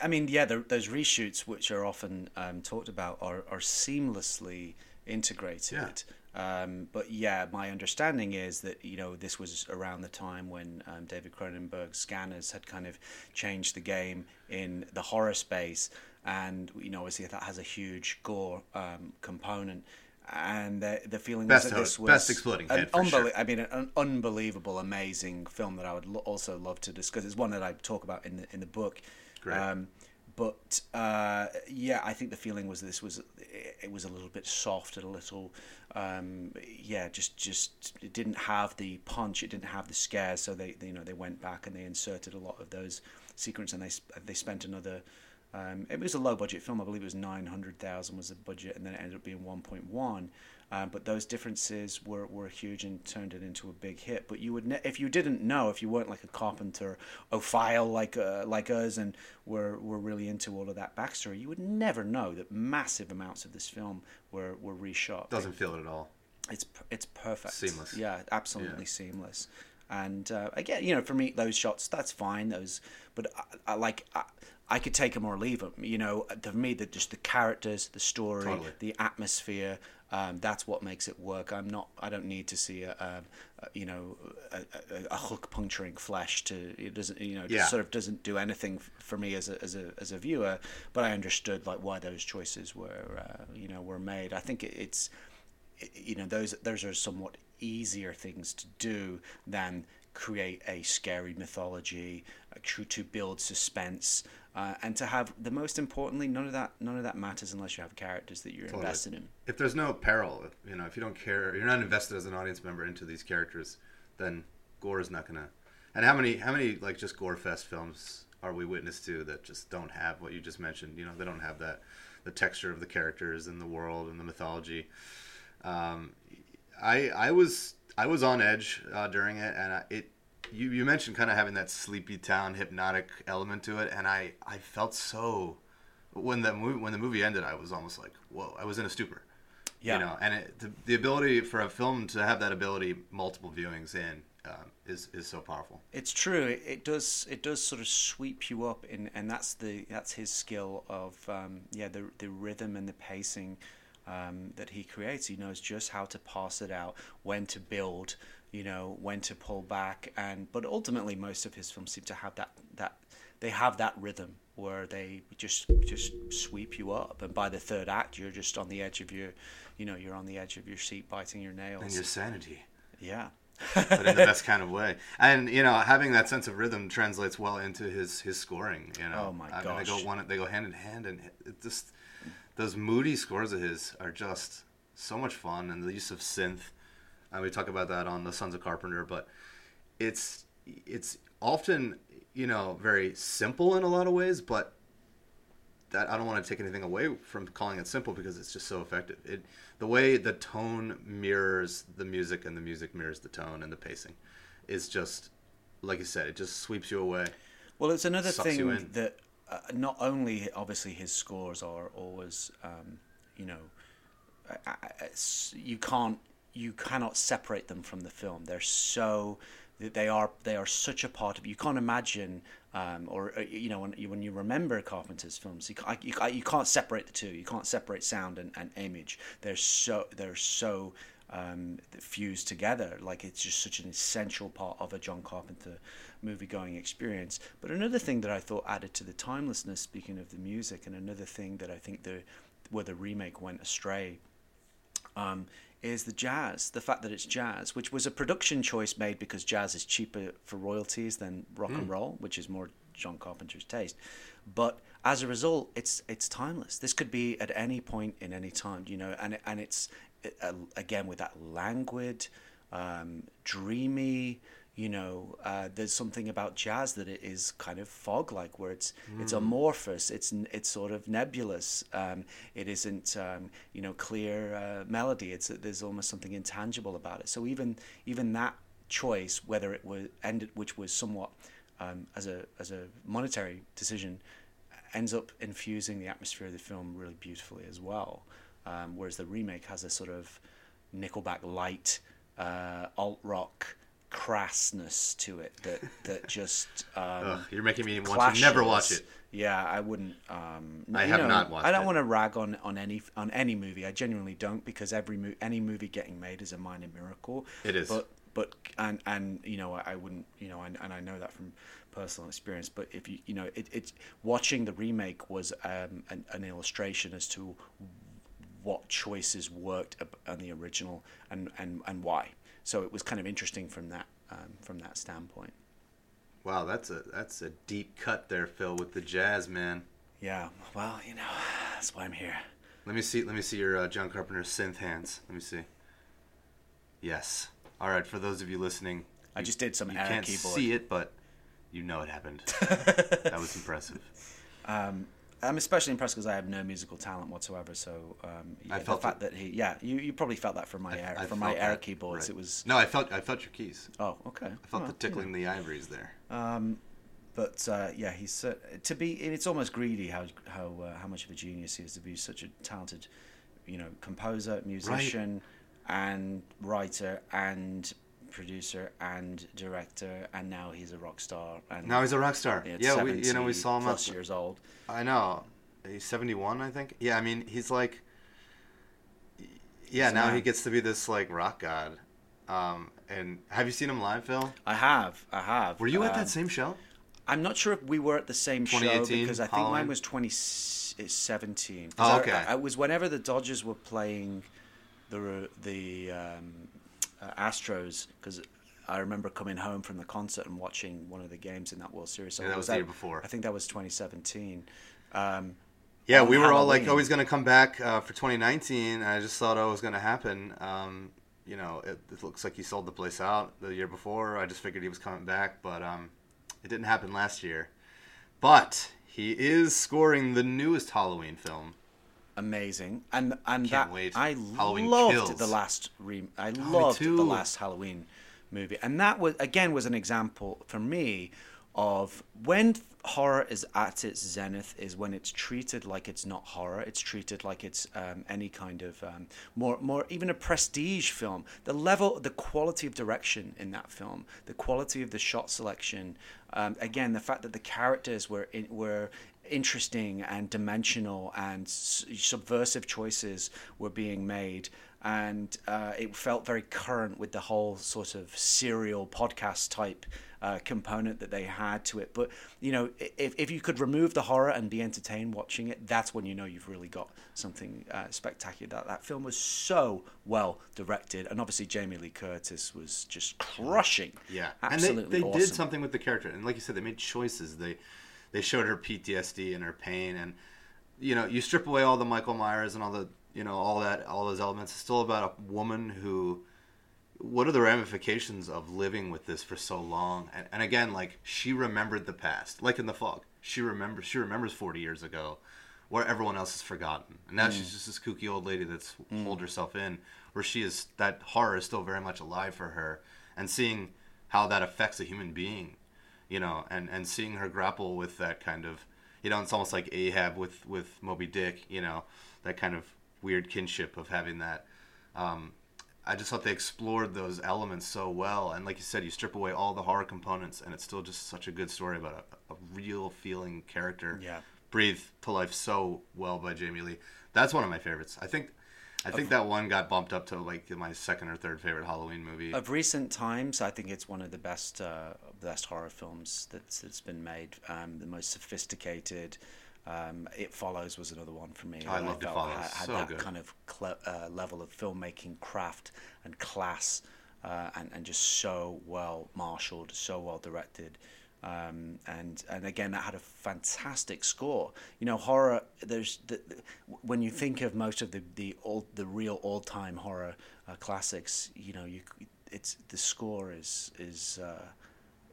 I mean, yeah, the, those reshoots, which are often um, talked about, are, are seamlessly integrated. Um, but yeah, my understanding is that you know this was around the time when um, David Cronenberg's Scanners had kind of changed the game in the horror space, and you know obviously that has a huge gore um, component. And the, the feeling Best was that ho- this was best exploding an head, sure. I mean, an unbelievable, amazing film that I would lo- also love to discuss. It's one that I talk about in the in the book. Great. Um, but uh, yeah, I think the feeling was this was it was a little bit soft and a little um, yeah, just just it didn't have the punch, it didn't have the scares. So they, they you know they went back and they inserted a lot of those sequences and they they spent another. Um, it was a low budget film. I believe it was nine hundred thousand was the budget, and then it ended up being one point one. Um, but those differences were, were huge and turned it into a big hit. But you would, ne- if you didn't know, if you weren't like a carpenter, ophile like uh, like us, and were were really into all of that backstory, you would never know that massive amounts of this film were were reshot. Doesn't feel it at all. It's it's perfect. Seamless. Yeah, absolutely seamless. And uh, again, you know, for me, those shots that's fine. Those, but I, I like I, I could take them or leave them. You know, for me, that just the characters, the story, Totally. the atmosphere. Um, that's what makes it work. I'm not. I don't need to see a, um, a you know, a, a, a hook puncturing flesh to. It doesn't. You know, it Yeah. sort of doesn't do anything for me as a as a as a viewer. But I understood like why those choices were uh, you know were made. I think it, it's you know those those are somewhat easier things to do than create a scary mythology uh, to to build suspense uh, and to have the most importantly none of that none of that matters unless you have characters that you're Totally. invested in If there's no peril, you know, if you don't care, you're not invested as an audience member into these characters, then gore is not gonna. And how many, how many like just gore fest films are we witness to that just don't have what you just mentioned? You know, they don't have that, the texture of the characters and the world and the mythology. Um, I I was I was on edge uh, during it, and I, it. You, you mentioned kind of having that sleepy town hypnotic element to it, and I, I felt so when the movie when the movie ended, I was almost like, whoa! I was in a stupor. Yeah. You know, and it, the, the ability for a film to have that ability multiple viewings in um, is is so powerful. It's true. It, it does. It does sort of sweep you up, in, and that's the that's his skill of um, yeah the the rhythm and the pacing um, that he creates. He knows just how to pass it out, when to build, you know, when to pull back, and but ultimately most of his films seem to have that that they have that rhythm where they just just sweep you up, and by the third act you're just on the edge of your, you know, you're on the edge of your seat, biting your nails. And your sanity. yeah. but in the best kind of way. And you know, having that sense of rhythm translates well into his his scoring. You know, Oh, my I mean, they gosh. go one, they go hand in hand, and it just those moody scores of his are just so much fun, and the use of synth. And we talk about that on the Sons of Carpenter, but it's it's often you know very simple in a lot of ways, but that I don't want to take anything away from calling it simple because it's just so effective. It the way the tone mirrors the music and the music mirrors the tone and the pacing is just like you said, it just sweeps you away. Well, it's another thing that uh, not only obviously his scores are always, um, you know, you can't you cannot separate them from the film. They're so they are they are such a part of you can't imagine um, or uh, you know when you, when you remember Carpenter's films you can't, you, can't- you can't separate the two you can't separate sound and, and image they're so they're so um, fused together like it's just such an essential part of a John Carpenter movie going experience but another thing that I thought added to the timelessness speaking of the music and another thing that I think the where the remake went astray um, is the jazz. The fact that it's jazz, which was a production choice made because jazz is cheaper for royalties than rock and roll, which is more John Carpenter's taste. But as a result, it's it's timeless. This could be at any point in any time, you know, and and it's uh, again with that languid, um, dreamy. You know, uh, there's something about jazz that it is kind of fog-like, where it's it's amorphous, it's it's sort of nebulous. Um, it isn't, um, you know, clear uh, melody. It's there's almost something intangible about it. So even even that choice, whether it was ended, which was somewhat um, as a as a monetary decision, ends up infusing the atmosphere of the film really beautifully as well. Um, whereas the remake has a sort of Nickelback light, uh, alt rock crassness to it that that just um, Ugh, you're making me want to never watch it. Yeah, I wouldn't. Um, I have know, not watched I don't it. want to rag on, on any on any movie. I genuinely don't because every mo- any movie getting made is a minor miracle. It is. But but and and you know I, I wouldn't you know and, and I know that from personal experience. But if you you know it, it's watching the remake was um, an, an illustration as to what choices worked on the original and, and, and why. So it was kind of interesting from that um, from that standpoint. Wow, that's a that's a deep cut there, Phil, with the jazz, man. Yeah, well, you know, that's why I'm here. Let me see. Let me see your uh, John Carpenter synth hands. Let me see. Yes. All right. For those of you listening, I just did some you can't keyboard. see it, but you know it happened. that was impressive. Um, I'm especially impressed because I have no musical talent whatsoever. So um, yeah, I felt the fact that he, yeah, you, you probably felt that from my air, I from my air that, keyboards. right. It was No, I felt I felt your keys. oh okay. I felt the tickling the ivories there. Um, but uh, yeah, he's uh, to be. It's almost greedy how how uh, how much of a genius he is to be such a talented, you know, composer, musician, and writer and producer and director, and now he's a rock star. And Now he's a rock star. Yeah, we you know we saw him. plus At, years old. I know. He's seventy one, I think. Yeah, I mean he's like. Yeah, now he gets to be this like rock god. Um, and have you seen him live, Phil? I have, I have. Were you at Um, that same show? I'm not sure if we were at the same show because I think mine was 2017. Oh, okay. I, I was whenever the Dodgers were playing the the um, uh, Astros because I remember coming home from the concert and watching one of the games in that World Series. So Yeah, that it was the year before. I think that was 2017. Um, Yeah, we were all like, Halloween. "Oh, he's going to come back uh, for 2019." And I just thought, "Oh, it was going to happen." Um, you know, it, it looks like he sold the place out the year before. I just figured he was coming back, but um, it didn't happen last year. But he is scoring the newest Halloween film. Amazing. And and Can't that wait. I Halloween loved Kills. the last re- I me loved the last Halloween movie. And that was again was an example for me of when horror is at its zenith is when it's treated like it's not horror. It's treated like it's um, any kind of um, more more even a prestige film. The level the quality of direction in that film the quality of the shot selection um, again the fact that the characters were in, were interesting and dimensional and subversive choices were being made. And uh, it felt very current with the whole sort of serial podcast type uh, component that they had to it. But you know if, if you could remove the horror and be entertained watching it that's when you know you've really got something uh, spectacular. That, that film was so well directed. And obviously jamie lee curtis was just crushing. Yeah, absolutely and they, they awesome. did something with the character, and like you said, they made choices. They they showed her PTSD and her pain, and you know, you strip away all the Michael Myers and all the, you know, all that, all those elements. It's still about a woman who. What are the ramifications of living with this for so long? And, and again, like she remembered the past, like in the fog. She remembers. She remembers forty years ago, where everyone else has forgotten, and now she's mm. just this kooky old lady that's mm. holed herself in, where she is. That horror is still very much alive for her, and seeing how that affects a human being, you know, and and seeing her grapple with that kind of, you know, it's almost like Ahab with with Moby Dick, you know, that kind of weird kinship of having that. Um, I just thought they explored those elements so well, and like you said, you strip away all the horror components, and it's still just such a good story about a, a real feeling character. Yeah. breathed to life so well by Jamie Lee. That's one of my favorites. I think, I think that one got bumped up to like my second or third favorite Halloween movie. Of recent times, I think it's one of the best uh, best horror films that's that's been made. Um, the most sophisticated. Um, it follows was another one for me. I that loved It felt Follows. Had, had So that good. kind of cle- uh, level of filmmaking craft and class, uh, and and just so well marshaled, so well directed. Um, and and again, that had a fantastic score. You know, horror. There's the, the- when you think of most of the the old the real old time horror uh, classics. You know, you it's the score is is. Uh,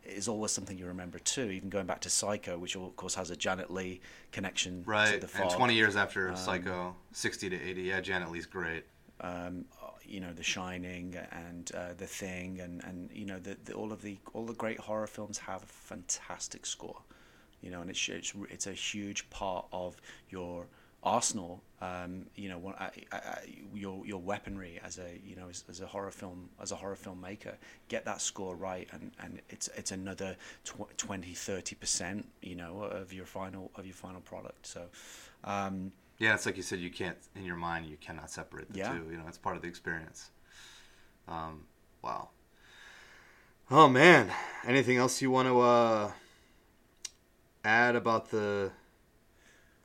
is always something you remember too. Even going back to Psycho, which of course has a Janet Leigh connection to right, the and 20 years after Psycho, 60 to 80. Yeah, Janet Leigh's great. um, you know, The Shining and uh, The Thing, and, and you know, the, the, all of the all the great horror films have a fantastic score. You know, and it's it's, it's a huge part of your arsenal. Um, you know, I, I, I, your your weaponry as a you know as, as a horror film as a horror filmmaker. Get that score right, and, and it's it's another tw- 20 30 percent. You know, of your final of your final product. So. Um, Yeah, it's like you said, you can't in your mind you cannot separate the Yeah. two. You know, it's part of the experience. Um, wow. Oh man, anything else you want to uh, add about the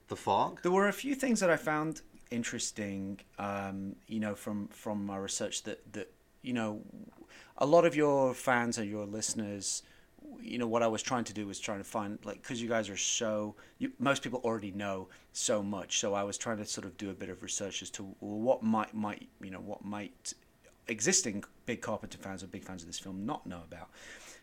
the fog? There were a few things that I found interesting, um, you know, from from my research that that you know, a lot of your fans and your listeners, you know, what I was trying to do was trying to find like because you guys are so, you, most people already know so much, so I was trying to sort of do a bit of research as to what might might you know what might existing big Carpenter fans or big fans of this film not know about.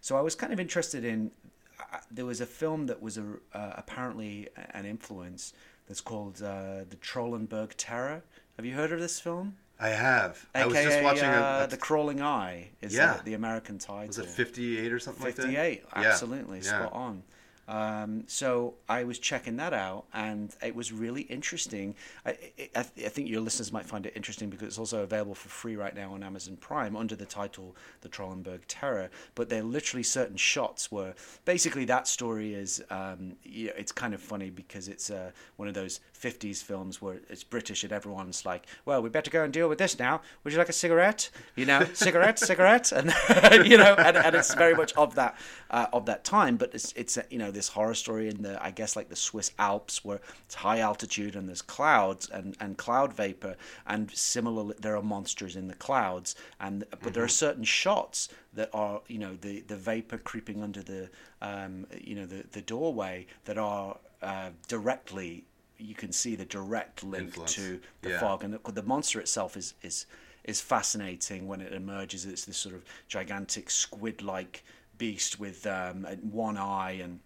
So I was kind of interested in. Uh, there was a film that was a, uh, apparently an influence that's called uh, the Trollenberg Terror. Have you heard of this film? I have. I was just watching uh, a the Crawling Eye. Is Yeah. the, the American title? was it 58 or something like that? 58 Yeah, absolutely yeah. spot on um, so I was checking that out, and it was really interesting. I, I, I think your listeners might find it interesting because it's also available for free right now on Amazon Prime under the title "The Trollenberg Terror." But there are literally certain shots where basically that story is. Um, you know, it's kind of funny because it's uh, one of those '50s films where it's British and everyone's like, "Well, we better go and deal with this now. Would you like a cigarette? You know, cigarette, cigarette," and you know, and, and it's very much of that uh, of that time. But it's it's you know this horror story in the I guess like the Swiss Alps where it's high altitude and there's clouds and, and cloud vapor and similarly there are monsters in the clouds and but there are certain shots that are you know the the vapor creeping under the um, you know the the doorway that are uh, directly you can see the direct link Influence. to the Yeah. fog and the, the monster itself is is is fascinating when it emerges it's this sort of gigantic squid like beast with um, one eye and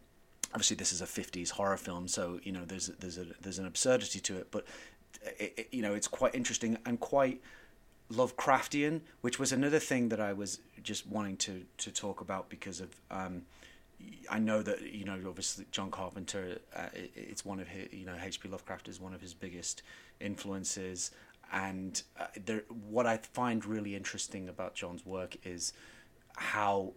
obviously this is a 50s horror film so you know there's there's a there's an absurdity to it but it, it, you know it's quite interesting and quite Lovecraftian which was another thing that I was just wanting to to talk about because of um, I know that you know obviously John Carpenter uh, it, it's one of his you know H.P. Lovecraft is one of his biggest influences and uh, there what I find really interesting about John's work is how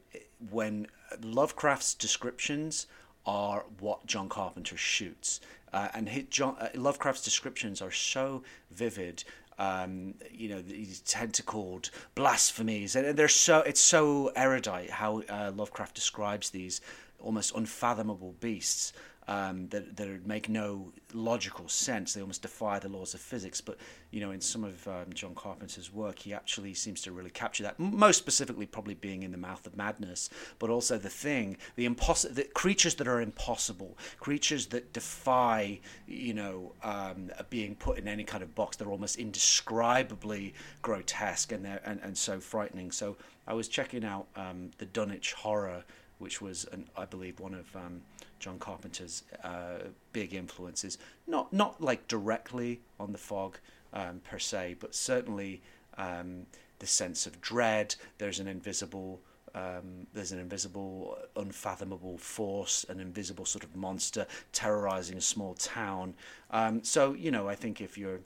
when Lovecraft's descriptions are what John Carpenter shoots, uh, and his, John, uh, Lovecraft's descriptions are so vivid. Um, you know these tentacled blasphemies, and they're so it's so erudite how uh, Lovecraft describes these almost unfathomable beasts. Um, that that make no logical sense. They almost defy the laws of physics. But you know, in some of um, John Carpenter's work, he actually seems to really capture that. Most specifically, probably being in the Mouth of Madness, but also the thing, the impossible, the creatures that are impossible, creatures that defy, you know, um, being put in any kind of box. They're almost indescribably grotesque and they're and, and so frightening. So I was checking out um, the Dunwich Horror, which was, an, I believe, one of um, John Carpenter's uh, big influences. Not not like directly on the fog um, per se, but certainly um, the sense of dread. There's an invisible. Um, there's an invisible, unfathomable force, an invisible sort of monster terrorizing a small town. Um, so you know, I think if you're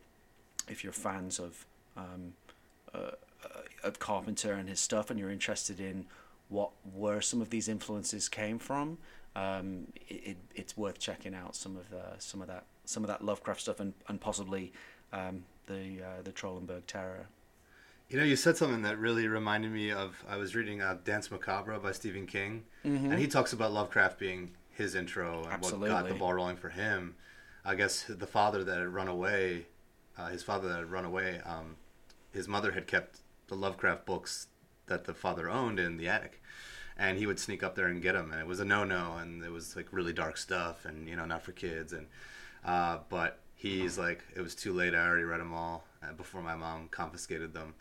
if you're fans of um, uh, of Carpenter and his stuff, and you're interested in what were some of these influences came from, um, it, it's worth checking out some of uh, some of that some of that Lovecraft stuff and and possibly um, the uh, the Trollenberg Terror. You know, you said something that really reminded me of. I was reading uh, Danse Macabre by Stephen King, mm-hmm. and he talks about Lovecraft being his intro and Absolutely. what got the ball rolling for him. I guess the father that had run away, uh, his father that had run away, um, his mother had kept the Lovecraft books that the father owned in the attic and he would sneak up there and get them, and it was a no-no, and it was like really dark stuff, and you know, not for kids, and uh, but he's like, it was too late. I already read them all uh, before my mom confiscated them,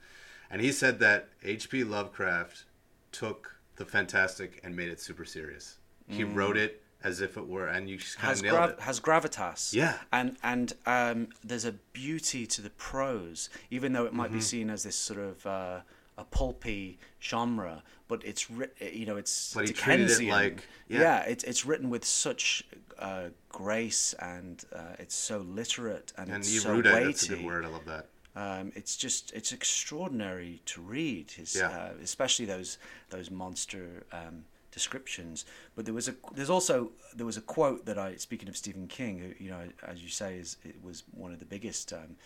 and he said that H.P. Lovecraft took the fantastic and made it super serious. He mm. wrote it as if it were, and you just kind has of nailed it. Has gravitas. Yeah, and and um, there's a beauty to the prose, even though it might mm-hmm. be seen as this sort of uh, a pulpy genre, but it's you know it's but Dickensian. It like yeah, yeah it's it's written with such uh, grace and uh, it's so literate and, and it's so weighty. That's a good word. I love that. Um, it's just it's extraordinary to read his, yeah. uh, especially those those monster um, descriptions. But there was a there's also there was a quote that I speaking of Stephen King, who you know as you say is it was one of the biggest um,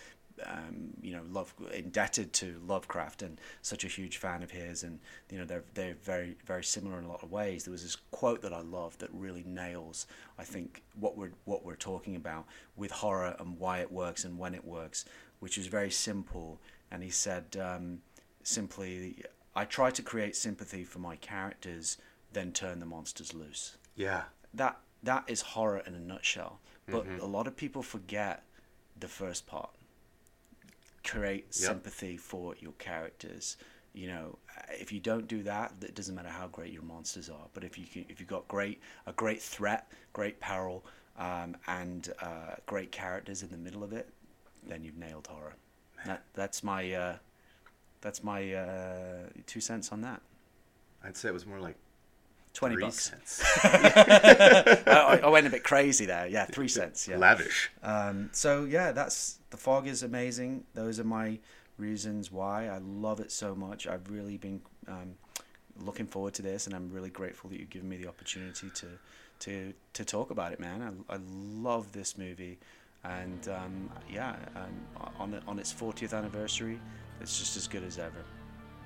um, you know, love indebted to Lovecraft and such a huge fan of his, and you know they're they're very very similar in a lot of ways. There was this quote that I love that really nails, I think, what we're what we're talking about with horror and why it works and when it works, which is very simple. And he said um, simply, "I try to create sympathy for my characters, then turn the monsters loose." Yeah, that that is horror in a nutshell. But mm-hmm. a lot of people forget the first part create yep. sympathy for your characters. You know, if you don't do that, it doesn't matter how great your monsters are. But if you can, if you've got great a great threat, great peril, um, and uh, great characters in the middle of it, then you've nailed horror. That, that's my uh, that's my uh, two cents on that. I'd say it was more like Twenty three bucks. Cents. I, I, went a bit crazy there. Yeah, three cents. Yeah, lavish. Um, so yeah, that's the fog is amazing. Those are my reasons why I love it so much. I've really been um, looking forward to this, and I'm really grateful that you've given me the opportunity to to to talk about it, man. I, I love this movie, and um, yeah, um, on on its 40th anniversary, it's just as good as ever.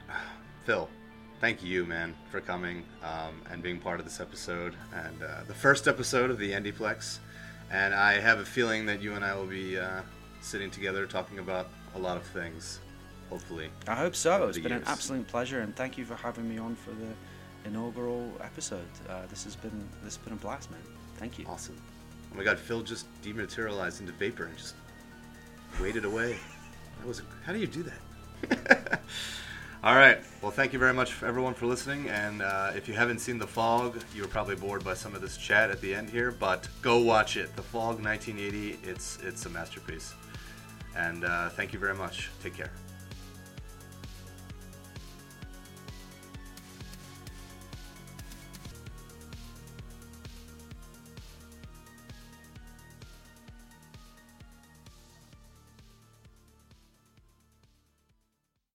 Phil, thank you, man, for coming um, and being part of this episode and uh, the first episode of the Andyplex. And I have a feeling that you and I will be uh, sitting together talking about a lot of things, hopefully. I hope so. It's been years. an absolute pleasure, and thank you for having me on for the inaugural episode. Uh, this has been this has been a blast, man. Thank you. Awesome. Oh my God, Phil just dematerialized into vapor and just waited away. That was. How do you do that? All right. Well, thank you very much, everyone, for listening. And uh, if you haven't seen The Fog, you were probably bored by some of this chat at the end here, but go watch it. The Fog, 1980. It's it's a masterpiece. And uh, thank you very much. Take care.